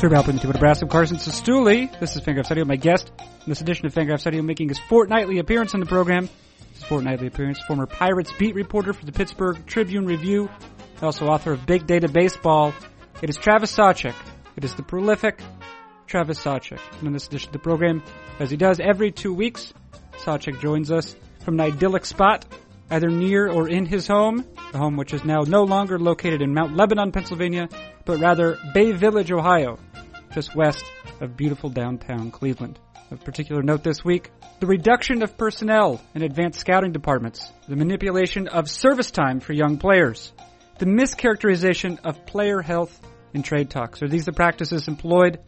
Turbo Alpha into Nebraska. Carson Cistulli. This is Fangraphs Audio. My guest in this edition of Fangraphs Audio making his fortnightly appearance on the program. His fortnightly appearance, former Pirates beat reporter for the Pittsburgh Tribune Review, also author of Big Data Baseball. It is Travis Sawchik. It is the prolific Travis Sawchik. And in this edition of the program, as he does every two weeks, Sawchik joins us from an idyllic spot, either near or in his home, the home which is now no longer located in Mount Lebanon, Pennsylvania, but rather Bay Village, Ohio, just west of beautiful downtown Cleveland. Of particular note this week, the reduction of personnel in advanced scouting departments, the manipulation of service time for young players, the mischaracterization of player health in trade talks. Are these the practices employed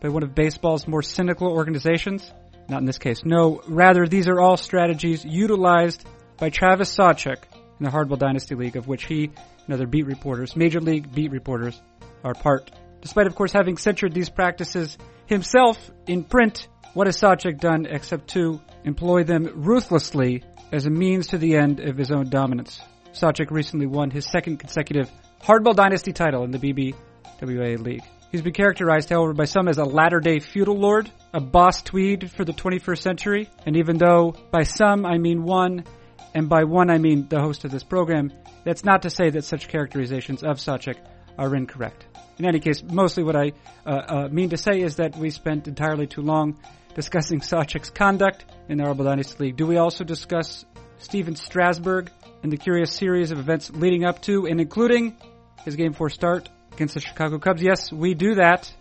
by one of baseball's more cynical organizations? Not in this case. No, rather, these are all strategies utilized by Travis Sawchik in the Hardball Dynasty League, of which he and other beat reporters, major league beat reporters, are part. Despite, of course, having censored these practices himself in print, what has Sawchik done except to employ them ruthlessly as a means to the end of his own dominance? Sawchik recently won his second consecutive Hardball Dynasty title in the BBWA League. He's been characterized, however, by some as a latter-day feudal lord, a boss tweed for the 21st century, and even though by some I mean one, and by one I mean the host of this program, that's not to say that such characterizations of Sawchik are incorrect. In any case, mostly what I uh, uh, mean to say is that we spent entirely too long discussing Sawchik's conduct in the Hardball Dynasty League. Do we also discuss Stephen Strasburg and the curious series of events leading up to and including his Game 4 start against the Chicago Cubs? Yes, we do that.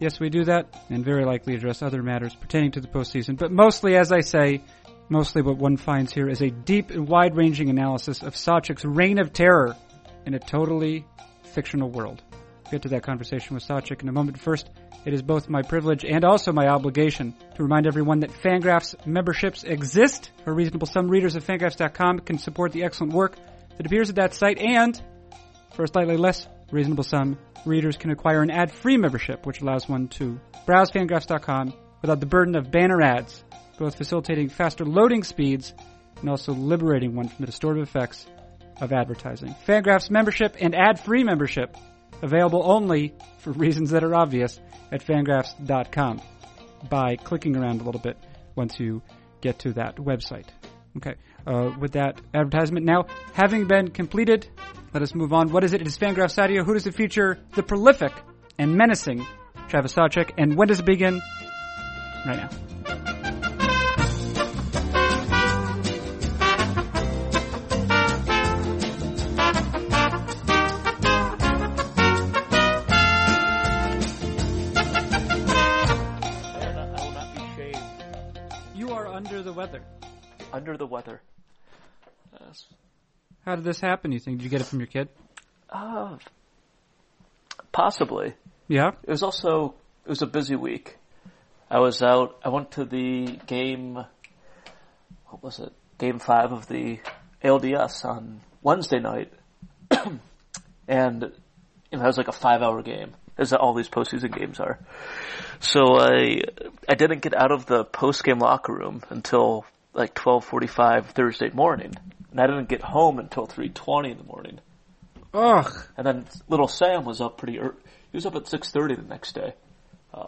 Yes, we do that, and very likely address other matters pertaining to the postseason. But mostly, as I say, mostly what one finds here is a deep and wide-ranging analysis of Sawchik's reign of terror in a totally fictional world. Get to that conversation with Sawchik in a moment. First, it is both my privilege and also my obligation to remind everyone that Fangraphs memberships exist. For a reasonable sum, readers of Fangraphs.com can support the excellent work that appears at that site, and for a slightly less reasonable sum, readers can acquire an ad-free membership, which allows one to browse Fangraphs.com without the burden of banner ads, both facilitating faster loading speeds and also liberating one from the distortive effects of advertising. Fangraphs membership and ad-free membership available only for reasons that are obvious at fangraphs.com by clicking around a little bit once you get to that website. Okay, uh, with that advertisement now having been completed, let us move on. What is it? It is Fangraphs Audio. Who does it feature? The prolific and menacing Travis Sawchik. And when does it begin? Right now. Weather. under the weather. Yes. How did this happen, you think? Did you get it from your kid? Uh, possibly. Yeah? It was also it was a busy week. I was out. I went to the game. What was it? Game five of the ALDS on Wednesday night, and you know, it was like a five-hour game, as all these postseason games are. So I I didn't get out of the post-game locker room until like twelve forty-five Thursday morning, and I didn't get home until three twenty in the morning. Ugh. And then little Sam was up pretty early. He was up at six thirty the next day.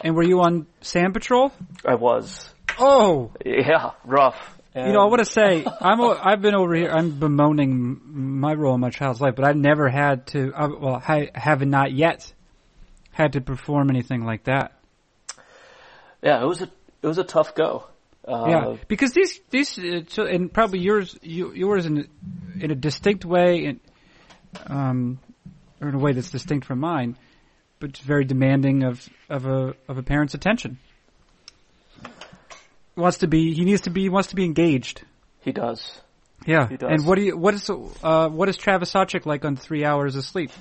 And were you on Sand Patrol? I was. Oh! Yeah, rough. You know, I want to say I'm. I've been over here. I'm bemoaning my role in my child's life, but I've never had to. Uh, well, I haven't not yet had to perform anything like that. yeah, it was a it was a tough go. Uh, yeah, because these these uh, and probably yours you, yours in in a distinct way, in, um, or in a way that's distinct from mine, but it's very demanding of of a of a parent's attention. Wants to be. He needs to be. He wants to be engaged. He does. Yeah. He does. And what do you? What is uh, what is Travis Sawchik like on three hours of sleep?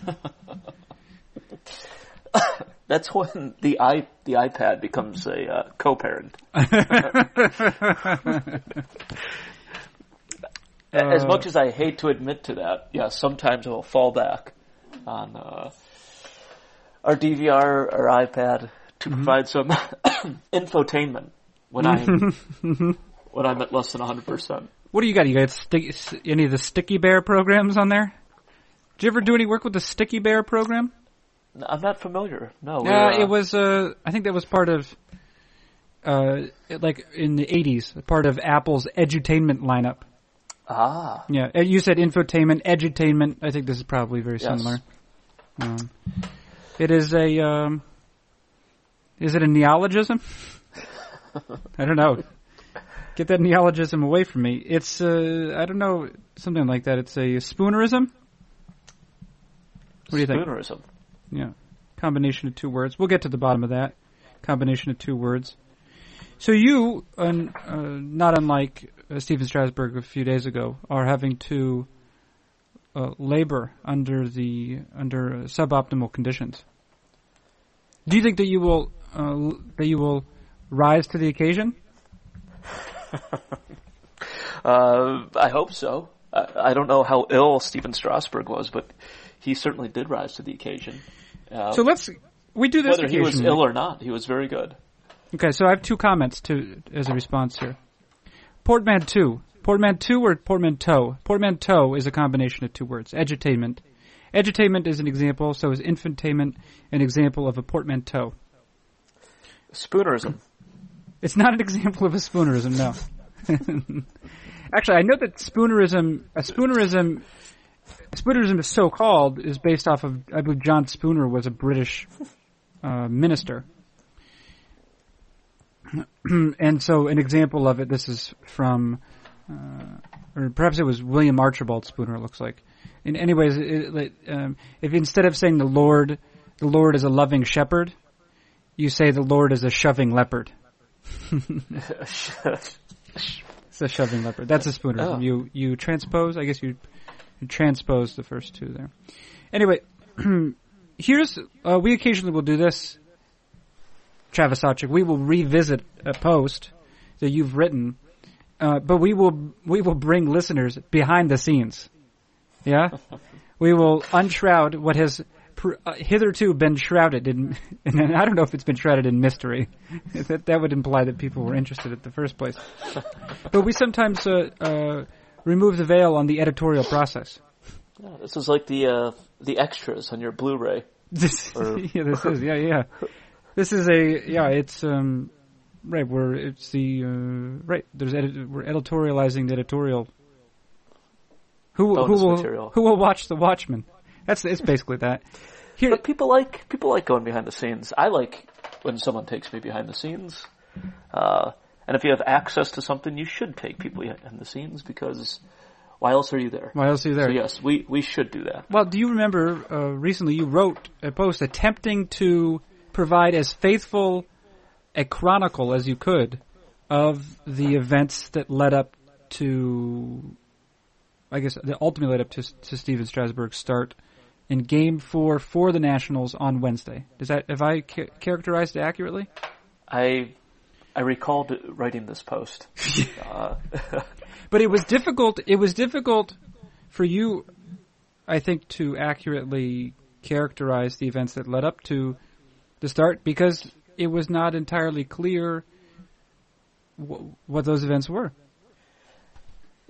That's when the i the iPad becomes a uh, co-parent. as much as I hate to admit to that, yeah, sometimes I will fall back on uh, our DVR or iPad to provide some infotainment when I'm when I'm at less than 100 percent. What do you got? You got any of the Stickybear programs on there? Did you ever do any work with the Stickybear program? I'm not familiar. No. Yeah, uh, it was. Uh, I think that was part of, uh, like in the '80s, part of Apple's edutainment lineup. Ah, Yeah, uh, you said infotainment, edutainment. I think this is probably very Yes. similar. Um, it is a. Um, is it a neologism? I don't know. Get that neologism away from me. It's uh, I don't know something like that. It's a spoonerism. What do you think? spoonerism. Yeah. Combination of two words. We'll get to the bottom of that. Combination of two words. So you, un, uh, not unlike uh, Stephen Strasburg a few days ago, are having to uh, labor under the under uh, suboptimal conditions. Do you think that you will uh, that you will rise to the occasion? Uh, I hope so. I, I don't know how ill Stephen Strasburg was, but he certainly did rise to the occasion. Uh, So let's we do this whether he was ill or not, he was very good. Okay, so I have two comments to as a response here. Portmanteau. Portmanteau or portmanteau? Portmanteau is a combination of two words. Edutainment. Edutainment is an example, so is infantainment an example of a portmanteau. Spoonerism. It's not an example of a spoonerism, no. Actually, I know that spoonerism, a spoonerism, spoonerism is so called is based off of, I believe John Spooner was a British uh, minister. and so an example of it, this is from, uh, or perhaps it was William Archibald Spooner, it looks like. In anyways, it, it, um, if instead of saying the Lord, the Lord is a loving shepherd, you say the Lord is a shoving leopard. It's a shoving leopard. That's a spoonerism. Oh. You you transpose. I guess you, you transpose the first two there. Anyway, here's uh, we occasionally will do this. Travis Sawchik, we will revisit a post that you've written, uh, but we will we will bring listeners behind the scenes. Yeah, we will unshroud what has pr- uh, hitherto been shrouded in, and I don't know if it's been shrouded in mystery. that that would imply that people were interested at the first place. but we sometimes uh, uh, remove the veil on the editorial process. Yeah, this is like the uh, the extras on your Blu-ray. This, Or- yeah, this is yeah, yeah. This is a yeah. It's um right where it's the uh, right. There's edit- we're editorializing the editorial. Who Bonus who will material. who will watch the Watchmen? That's it's basically that. Here, But people like people like going behind the scenes. I like when someone takes me behind the scenes. Uh, and if you have access to something, you should take people behind the scenes because why else are you there? why else are you there? So yes, we we should do that. Well, do you remember uh, recently you wrote a post attempting to provide as faithful a chronicle as you could of the events that led up to, I guess, that ultimately led up to, to Steven Strasburg's start in Game Four for the Nationals on Wednesday. Does that have I ca- characterized it accurately? I I recalled writing this post. uh, But it was difficult. It was difficult for you, I think, to accurately characterize the events that led up to the start because it was not entirely clear wh- what those events were.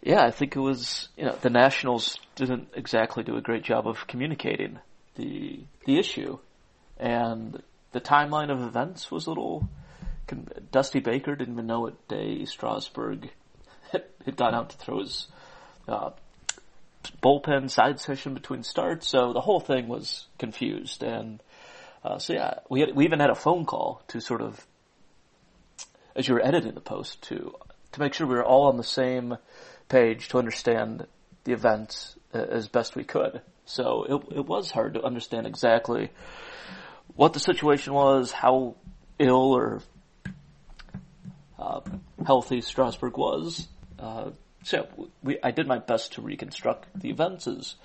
yeah, I think it was you know the Nationals didn't exactly do a great job of communicating the the issue, and the timeline of events was a little. Dusty Baker didn't even know what day Strasburg had, had gone out to throw his uh, bullpen side session between starts, so the whole thing was confused. And uh, so yeah, we had, we even had a phone call to sort of as you were editing the post to to make sure we were all on the same page to understand the events uh, as best we could. So it it was hard to understand exactly what the situation was, how ill or uh, healthy Strasburg was. Uh, so we, I did my best to reconstruct the events as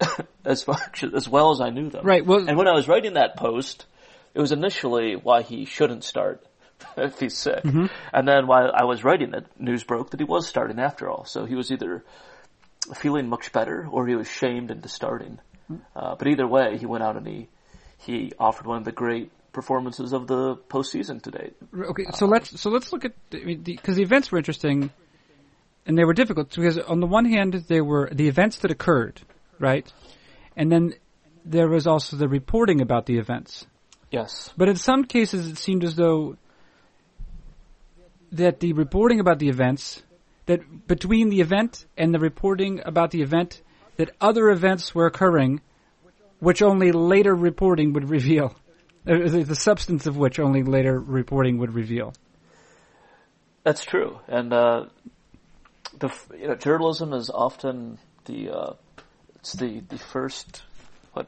as much as well as I knew them. Right, well- and when I was writing that post, it was initially why he shouldn't start if he's sick, Mm-hmm. and then while I was writing it, news broke that he was starting after all. So he was either feeling much better or he was shamed into starting. Uh, but either way, he went out and he he offered one of the great performances of the postseason to date. Okay, so let's so let's look at because I mean, the, 'cause the events were interesting, and they were difficult because on the one hand they were the events that occurred, right, and then there was also the reporting about the events. Yes. But in some cases, it seemed as though that the reporting about the events, that between the event and the reporting about the event, that other events were occurring, which only later reporting would reveal. Uh, the substance of which only later reporting would reveal. That's true, and uh, the you know journalism is often the uh, it's the the first what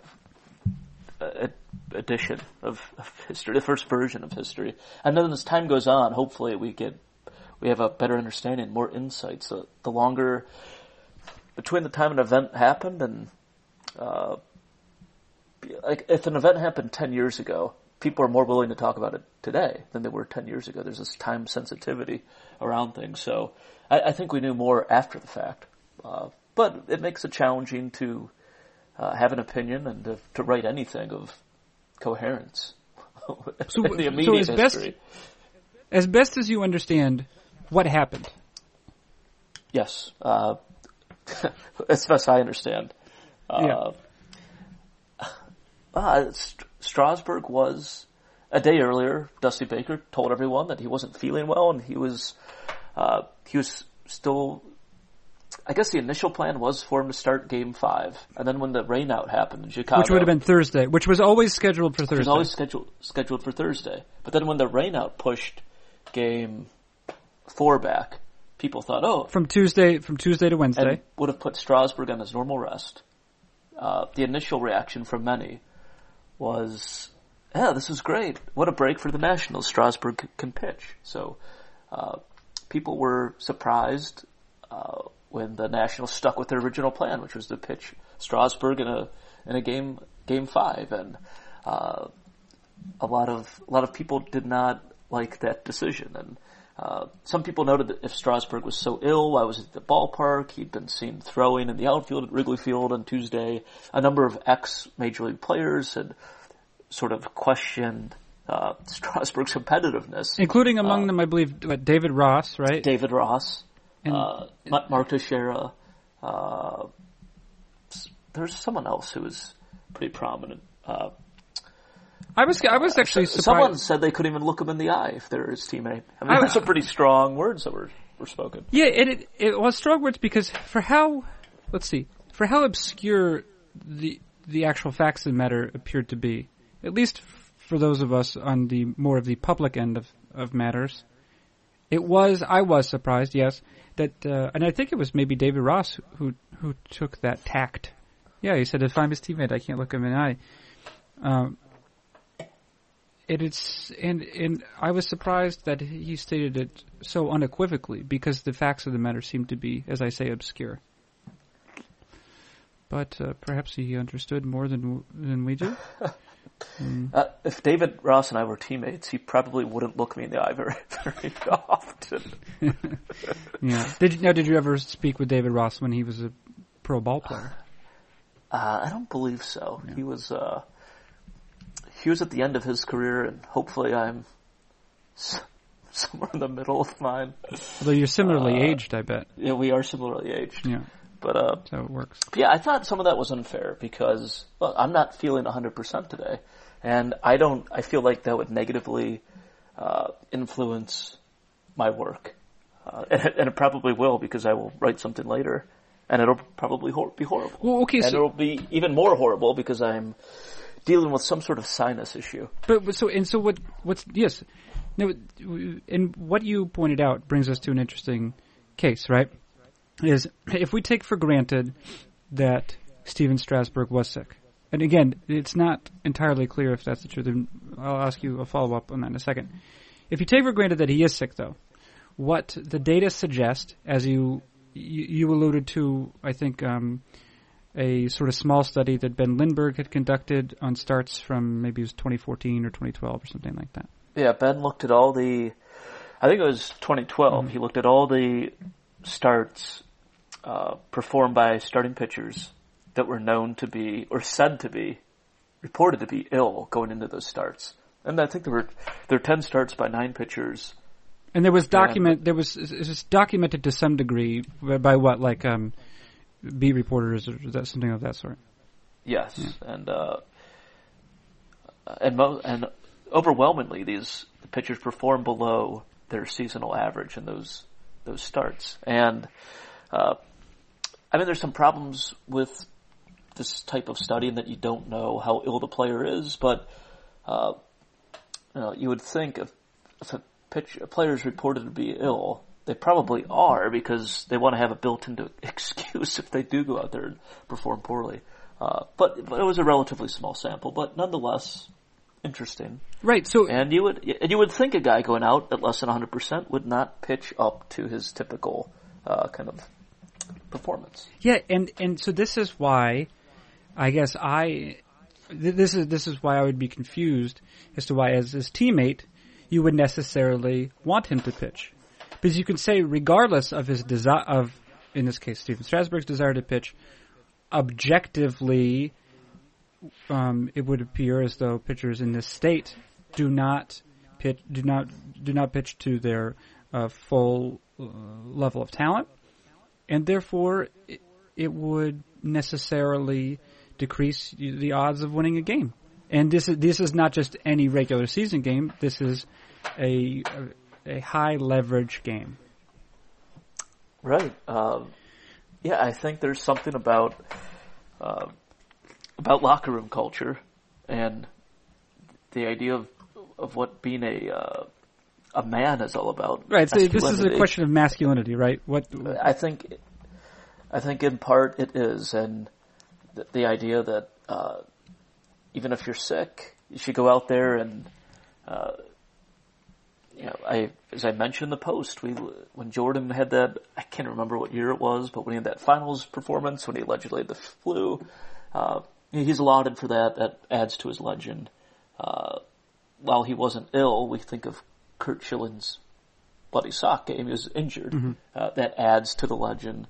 uh, edition of, of history, the first version of history, and then as time goes on, hopefully we get we have a better understanding, more insights. So the longer between the time an event happened and uh, like if an event happened 10 years ago, people are more willing to talk about it today than they were 10 years ago. There's this time sensitivity around things. So I, I think we knew more after the fact. Uh, but it makes it challenging to uh, have an opinion and to, to write anything of coherence So- in the so immediate as best- history. As best as you understand, what happened? Yes, uh, as best I understand. Uh, uh, St- Strasburg was a day earlier. Dusty Baker told everyone that he wasn't feeling well, and he was uh, he was still. I guess the initial plan was for him to start Game Five, and then when the rainout happened in Chicago, Which would have been Thursday, which was always scheduled for Thursday. was always scheduled scheduled for Thursday. But then when the rainout pushed Game Four back, people thought, oh, from Tuesday from Tuesday to Wednesday. and would have put Strasburg on his normal rest. Uh, the initial reaction from many was, "Yeah, this is great. What a break for the Nationals. Strasburg can pitch." So uh, people were surprised uh, when the Nationals stuck with their original plan, which was to pitch Strasburg in a in a game game five, and uh, a lot of a lot of people did not like that decision. And uh, some people noted that if Strasburg was so ill, why was he at the ballpark? He'd been seen throwing in the outfield at Wrigley Field on Tuesday. A number of ex Major League players had sort of questioned uh, Strasburg's competitiveness. Including among them, I believe, what, David Ross, right? David Ross, And- uh, Mark Teixeira. Uh, there's someone else who was pretty prominent. I was I was actually surprised. someone said they couldn't even look him in the eye if they're his teammate. I mean, I- that's some pretty strong words that were, were spoken. Yeah, it, it it was strong words because for how let's see for how obscure the the actual facts of the matter appeared to be, at least for those of us on the more of the public end of of matters, it was I was surprised, yes, that uh, and I think it was maybe David Ross who who took that tact. Yeah, he said if I'm his teammate, I can't look him in the eye. Um, it is, and and I was surprised that he stated it so unequivocally because the facts of the matter seem to be, as I say, obscure. But uh, perhaps he understood more than than we do. Uh, if David Ross and I were teammates, he probably wouldn't look me in the eye very, very often. Yeah. Did you, now? Did you ever speak with David Ross when he was a pro ball player? Uh, I don't believe so. He was uh, he was at the end of his career, and hopefully I'm s- somewhere in the middle of mine. Although you're similarly Uh, aged, I bet. Yeah, we are similarly aged, Yeah, but uh, that's how it works. yeah, I thought some of that was unfair because look, I'm not feeling 100% today, and I don't. I feel like that would negatively uh, influence my work, uh, and, it, and it probably will because I will write something later, and it'll probably hor- be horrible. Well, okay, and so it'll be even more horrible because I'm dealing with some sort of sinus issue. But but so and so what? What's yes? No, and what you pointed out brings us to an interesting case, right? Is if we take for granted that Steven Strasburg was sick, and again, it's not entirely clear if that's the truth. And I'll ask you a follow up on that in a second. If you take for granted that he is sick, though, what the data suggest, as you you, you alluded to, I think. Um, a sort of small study that Ben Lindbergh had conducted on starts from maybe it was 2014 or 2012 or something like that. Yeah, Ben looked at all the. I think it was 2012. He looked at all the starts uh, performed by starting pitchers that were known to be or said to be reported to be ill going into those starts. And I think there were there were 10 starts by nine pitchers. And there was document there was was documented to some degree by by what like um beat reporters or that, something of that sort. Yes, and uh, and mo- and overwhelmingly, these pitchers perform below their seasonal average in those those starts. And uh, I mean, there's some problems with this type of study in that you don't know how ill the player is, but uh, you, know, you would think if, if a, pitch, a player is reported to be ill, they probably are because they want to have a built-in excuse if they do go out there and perform poorly. Uh, but, but it was a relatively small sample, but nonetheless interesting. Right. So And you would and you would think a guy going out at less than 100% would not pitch up to his typical uh, kind of performance. Yeah, and and so this is why, I guess I, th- this is this is why I would be confused as to why, as his teammate, you would necessarily want him to pitch, because you can say regardless of his desire of, in this case, Stephen Strasburg's desire to pitch, objectively, um, it would appear as though pitchers in this state do not pitch do not do not pitch to their uh, full uh, level of talent and therefore it, it would necessarily decrease the odds of winning a game. And this is this is not just any regular season game. This is a a, high leverage game. Right. Um, yeah, I think there's something about uh, about locker room culture and the idea of of what being a uh, a man is all about. Right. So this is a question of masculinity, right? What? I think, I think in part it is, and the, the idea that uh, even if you're sick, you should go out there and, uh, you know, I as I mentioned in the post, we when Jordan had that, I can't remember what year it was, but when he had that finals performance when he allegedly had the flu, uh, he's lauded for that. That adds to his legend. Uh, while he wasn't ill, we think of Curt Schilling's bloody sock game. He was injured. Uh, that adds to the legend.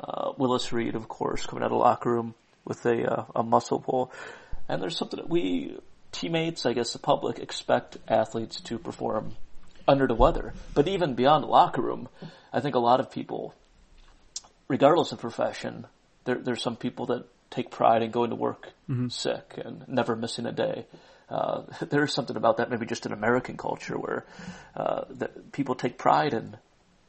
Uh, Willis Reed, of course, coming out of the locker room with a uh, a muscle pull. And there's something that we teammates, I guess, the public expect athletes to perform under the weather. But even beyond the locker room, I think a lot of people, regardless of profession, there there's some people that take pride in going to work sick and never missing a day. Uh, there's something about that, maybe just in American culture, where uh, that people take pride in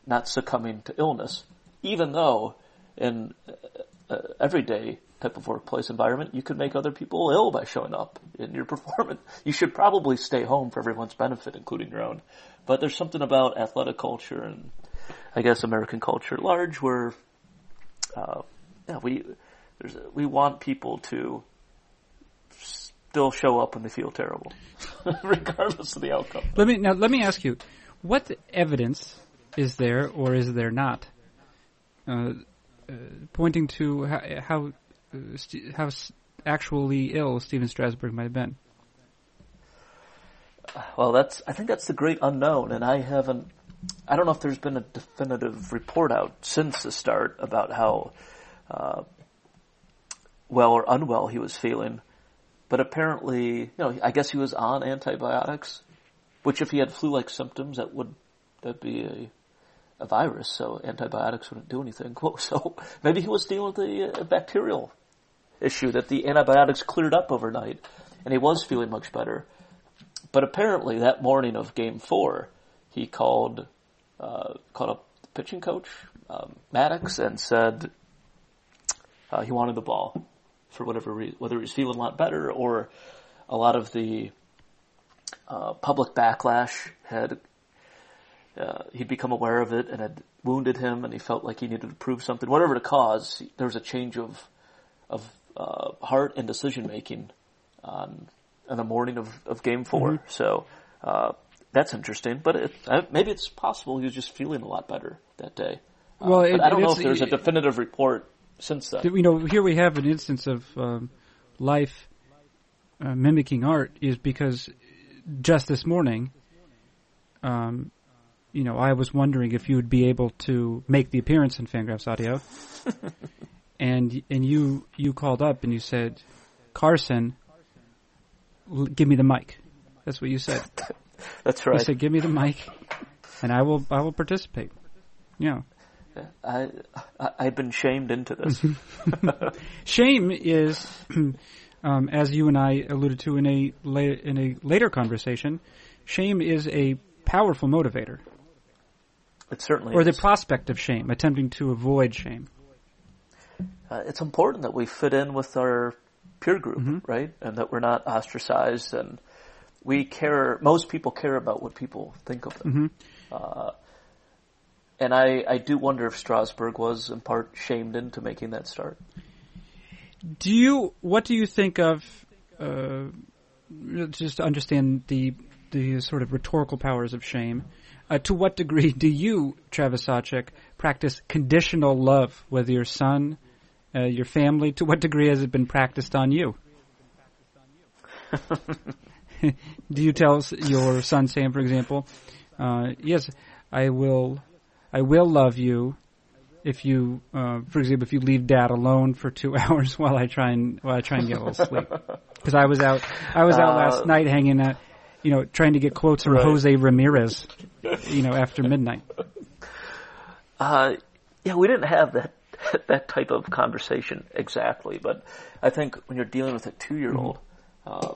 not succumbing to illness, even though in uh, uh, everyday type of workplace environment, you could make other people ill by showing up in your performance. You should probably stay home for everyone's benefit, including your own. But there's something about athletic culture and I guess American culture at large where, uh, yeah, we there's a, we want people to still show up when they feel terrible, regardless of the outcome. Let me now. Let me ask you, what evidence is there, or is there not, uh, uh, pointing to how how, uh, how actually ill Steven Strasburg might have been? Well, that's I think that's the great unknown, and I haven't. I don't know if there's been a definitive report out since the start about how uh, well or unwell he was feeling. But apparently, you know, I guess he was on antibiotics, which if he had flu-like symptoms, that would that'd be a a virus, so antibiotics wouldn't do anything. So maybe he was dealing with a, a bacterial issue that the antibiotics cleared up overnight, and he was feeling much better. But apparently, that morning of Game Four, he called uh, called up the pitching coach um, Maddux and said uh, he wanted the ball for whatever reason, whether he was feeling a lot better or a lot of the uh, public backlash had uh, he'd become aware of it and had wounded him, and he felt like he needed to prove something. Whatever the cause, there was a change of of uh, heart and decision making on on the morning of, of Game 4 So uh, that's interesting. But it, uh, maybe it's possible he was just feeling a lot better that day. Uh, Well, but it- I don't know if there's a definitive report since then. You know, here we have an instance of um, life uh, mimicking art, is because just this morning, um, you know, I was wondering if you would be able to make the appearance in Fangraphs Audio, and and you you called up and you said, Carson, give me the mic. That's what you said. That's right. You said, give me the mic, and I will I will participate. Yeah. I, I I've been shamed into this. Shame is, um, as you and I alluded to in a la- in a later conversation, shame is a powerful motivator, It certainly or the prospect of shame, attempting to avoid shame. uh, it's important that we fit in with our peer group, Mm-hmm. right? And that we're not ostracized and we care, most people care about what people think of them. Mm-hmm. Uh, and I, I do wonder if Strasburg was in part shamed into making that start. Do you? What do you think of? Uh, just to understand the the sort of rhetorical powers of shame. Uh, to what degree do you, Travis Sawchik, practice conditional love with your son, uh, your family? To what degree has it been practiced on you? do you tell your son Sam, for example, uh, yes, I will, I will love you if you, uh, for example, if you leave Dad alone for two hours while I try and while I try and get a little sleep, because I was out, I was out Uh, last night hanging out, you know, trying to get quotes from Right. Jose Ramirez, you know, after midnight. Uh, yeah, we didn't have that that type of conversation exactly, but I think when you're dealing with a two-year-old, uh,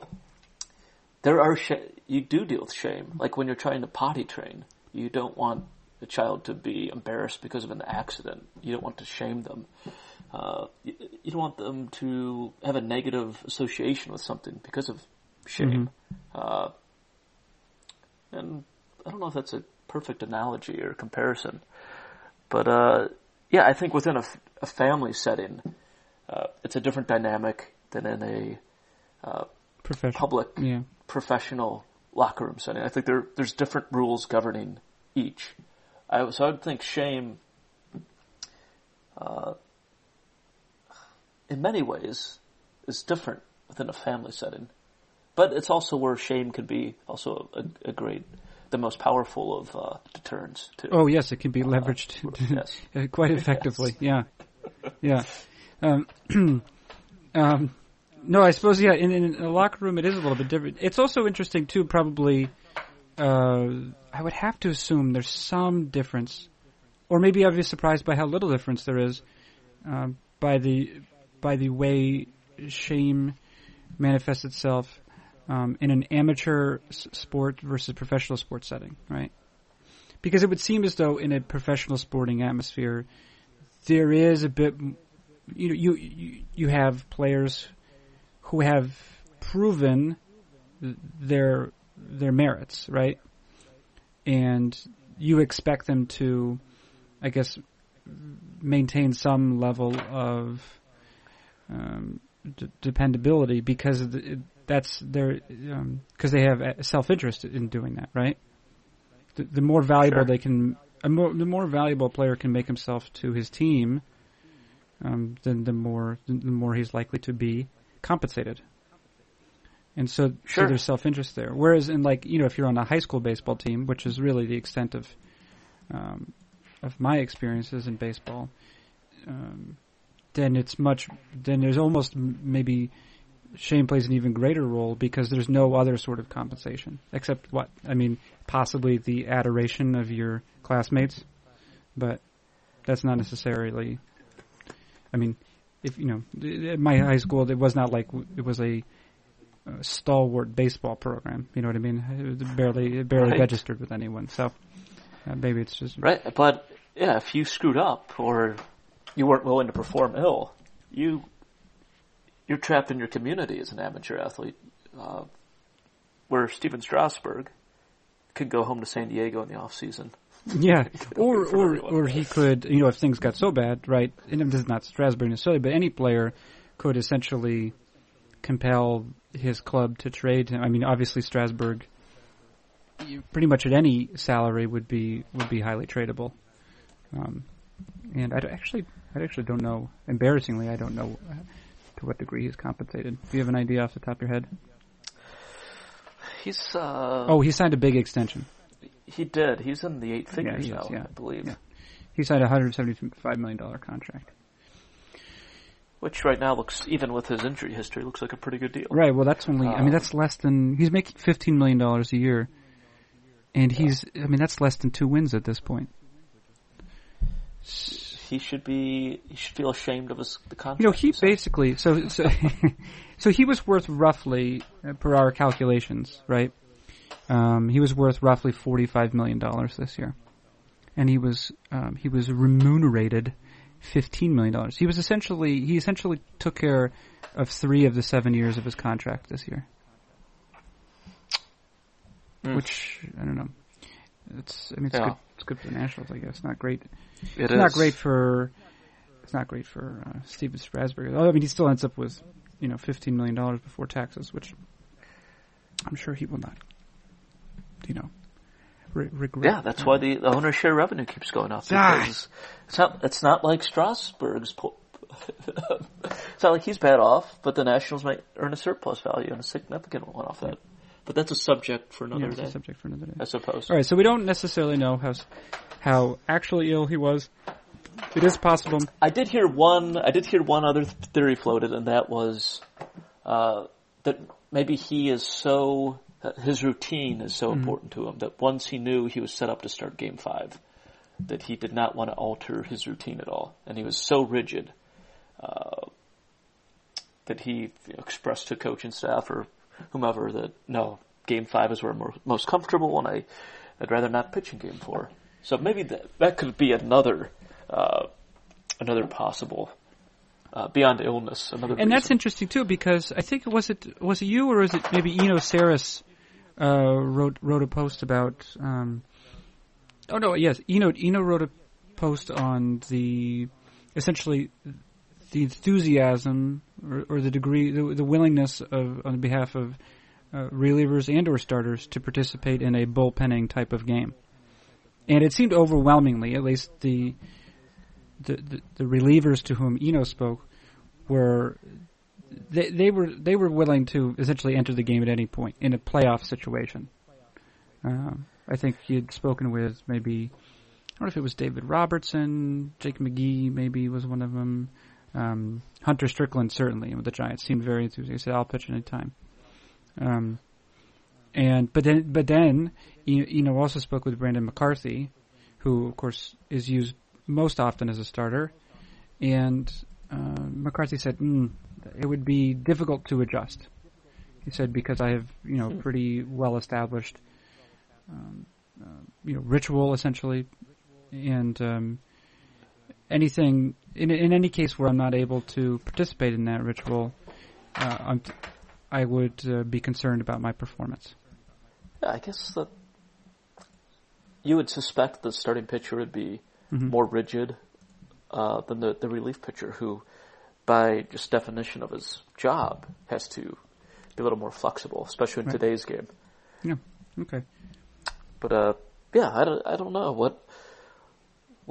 there are sh- you do deal with shame. Like when you're trying to potty train, you don't want the child to be embarrassed because of an accident. You don't want to shame them. Uh, you, you don't want them to have a negative association with something because of shame. Uh, and I don't know if that's a perfect analogy or comparison. But uh, yeah, I think within a, f- a family setting, uh, it's a different dynamic than in a uh, Professional. public, Yeah. professional locker room setting. I think there there's different rules governing each. I, so I would think shame, uh, in many ways, is different within a family setting. But it's also where shame can be also a, a great, the most powerful of uh, deterrents too. Oh yes, it can be leveraged yes. uh, quite effectively. Yeah, yeah. Um, um, no, I suppose yeah. In, in a locker room, it is a little bit different. It's also interesting too. Probably, uh, I would have to assume there's some difference, or maybe I'd be surprised by how little difference there is um, by the by the way shame manifests itself um, in an amateur s- sport versus professional sports setting, right? Because it would seem as though in a professional sporting atmosphere, there is a bit, you know, you you, you have players who have proven their their merits, right? And you expect them to, I guess, maintain some level of um, d- dependability because of the, that's their because they have self interest in doing that, right? The, the more valuable Sure. they can, a more, the more valuable a player can make himself to his team, um, then the more the more he's likely to be compensated. And so, so Sure. there's self interest there. Whereas in like you know if you're on a high school baseball team, which is really the extent of um, of my experiences in baseball, um, then it's much. Then there's almost maybe shame plays an even greater role because there's no other sort of compensation except what I mean, possibly the adoration of your classmates, but that's not necessarily. I mean, if you know, my high school, it was not like it was a, uh stalwart baseball program. You know what I mean? It barely it barely Right. registered with anyone. So uh, maybe it's just Right, but yeah, if you screwed up or you weren't willing to perform ill, you you're trapped in your community as an amateur athlete. Uh, where Steven Strasburg could go home to San Diego in the off season. Yeah, or or or he could, you know, if things got so bad, right? And this is not Strasburg necessarily, but any player could essentially compel his club to trade him. I mean, obviously Strasburg, pretty much at any salary would be would be highly tradable. Um, and I actually, I actually don't know. Embarrassingly, I don't know to what degree he's compensated. Do you have an idea off the top of your head? He's uh, Oh, he signed a big extension. he did. He's in the eight figures is, now, yeah. I believe. Yeah. He signed a hundred seventy-five million dollar contract. Which right now looks, even with his injury history, looks like a pretty good deal. Right. Well, that's only. I mean, Um, that's less than he's making fifteen million dollars a year, and he's. I mean, that's less than two wins at this point. He should be he should feel ashamed of his the contract. You know, he basically so so so he was worth roughly uh, per our calculations, right? Um, he was worth roughly forty five million dollars this year, and he was um, he was remunerated fifteen million dollars. He was essentially he essentially took care of three of the seven years of his contract this year, Mm. which I don't know. It's I mean it's Yeah. good it's good for the Nationals, I guess. Not great It it's not great for it's not great for uh, Steven Strasburg. I mean, he still ends up with you know fifteen million dollars before taxes, which I'm sure he will not, you know, re- regret. Yeah, that's why the, the owner share revenue keeps going up Ah. because it's not it's not like Strasburg's. Po- it's not like he's bad off, but the Nationals might earn a surplus value and a significant one off that. But that's a subject for Yeah, another a day, subject for another day. I suppose. All right, so we don't necessarily know how how actually ill he was. It is possible. I did hear one. I did hear one other theory floated, and that was uh, that maybe he is so uh, his routine is so important to him that once he knew he was set up to start Game Five, that he did not want to alter his routine at all, and he was so rigid uh, that he expressed to coach and staff or whomever that no, Game Five is where I'm more, most comfortable, and I I'd rather not pitch in Game Four. So maybe that that could be another uh, another possible uh, beyond illness. Another And that's interesting too because I think was it was it you or was it maybe Eno Sarris uh, wrote wrote a post about um, oh no yes Eno Eno wrote a post on the essentially the enthusiasm or, or the degree the, the willingness of on behalf of uh, relievers and or starters to participate in a bullpenning type of game. And it seemed overwhelmingly, at least the the, the, the relievers to whom Eno spoke were they, they were they were willing to essentially enter the game at any point in a playoff situation. Um, I think he had spoken with maybe I don't know if it was David Robertson, Jake McGee maybe was one of them. Um, Hunter Strickland certainly with the Giants seemed very enthusiastic. He said, "I'll pitch any time." Um, and but then but then you you know also spoke with Brandon McCarthy, who of course is used most often as a starter, and uh, McCarthy said mm, it would be difficult to adjust. He said because I have you know pretty well established um, uh, you know ritual essentially, and um, anything in in any case where I'm not able to participate in that ritual, uh, I'm t- I would uh, be concerned about my performance. Yeah, I guess that you would suspect the starting pitcher would be Mhm. more rigid uh, than the, the relief pitcher, who, by just definition of his job, has to be a little more flexible, especially in Right. today's game. Yeah. Okay. But uh, yeah, I don't, I don't know what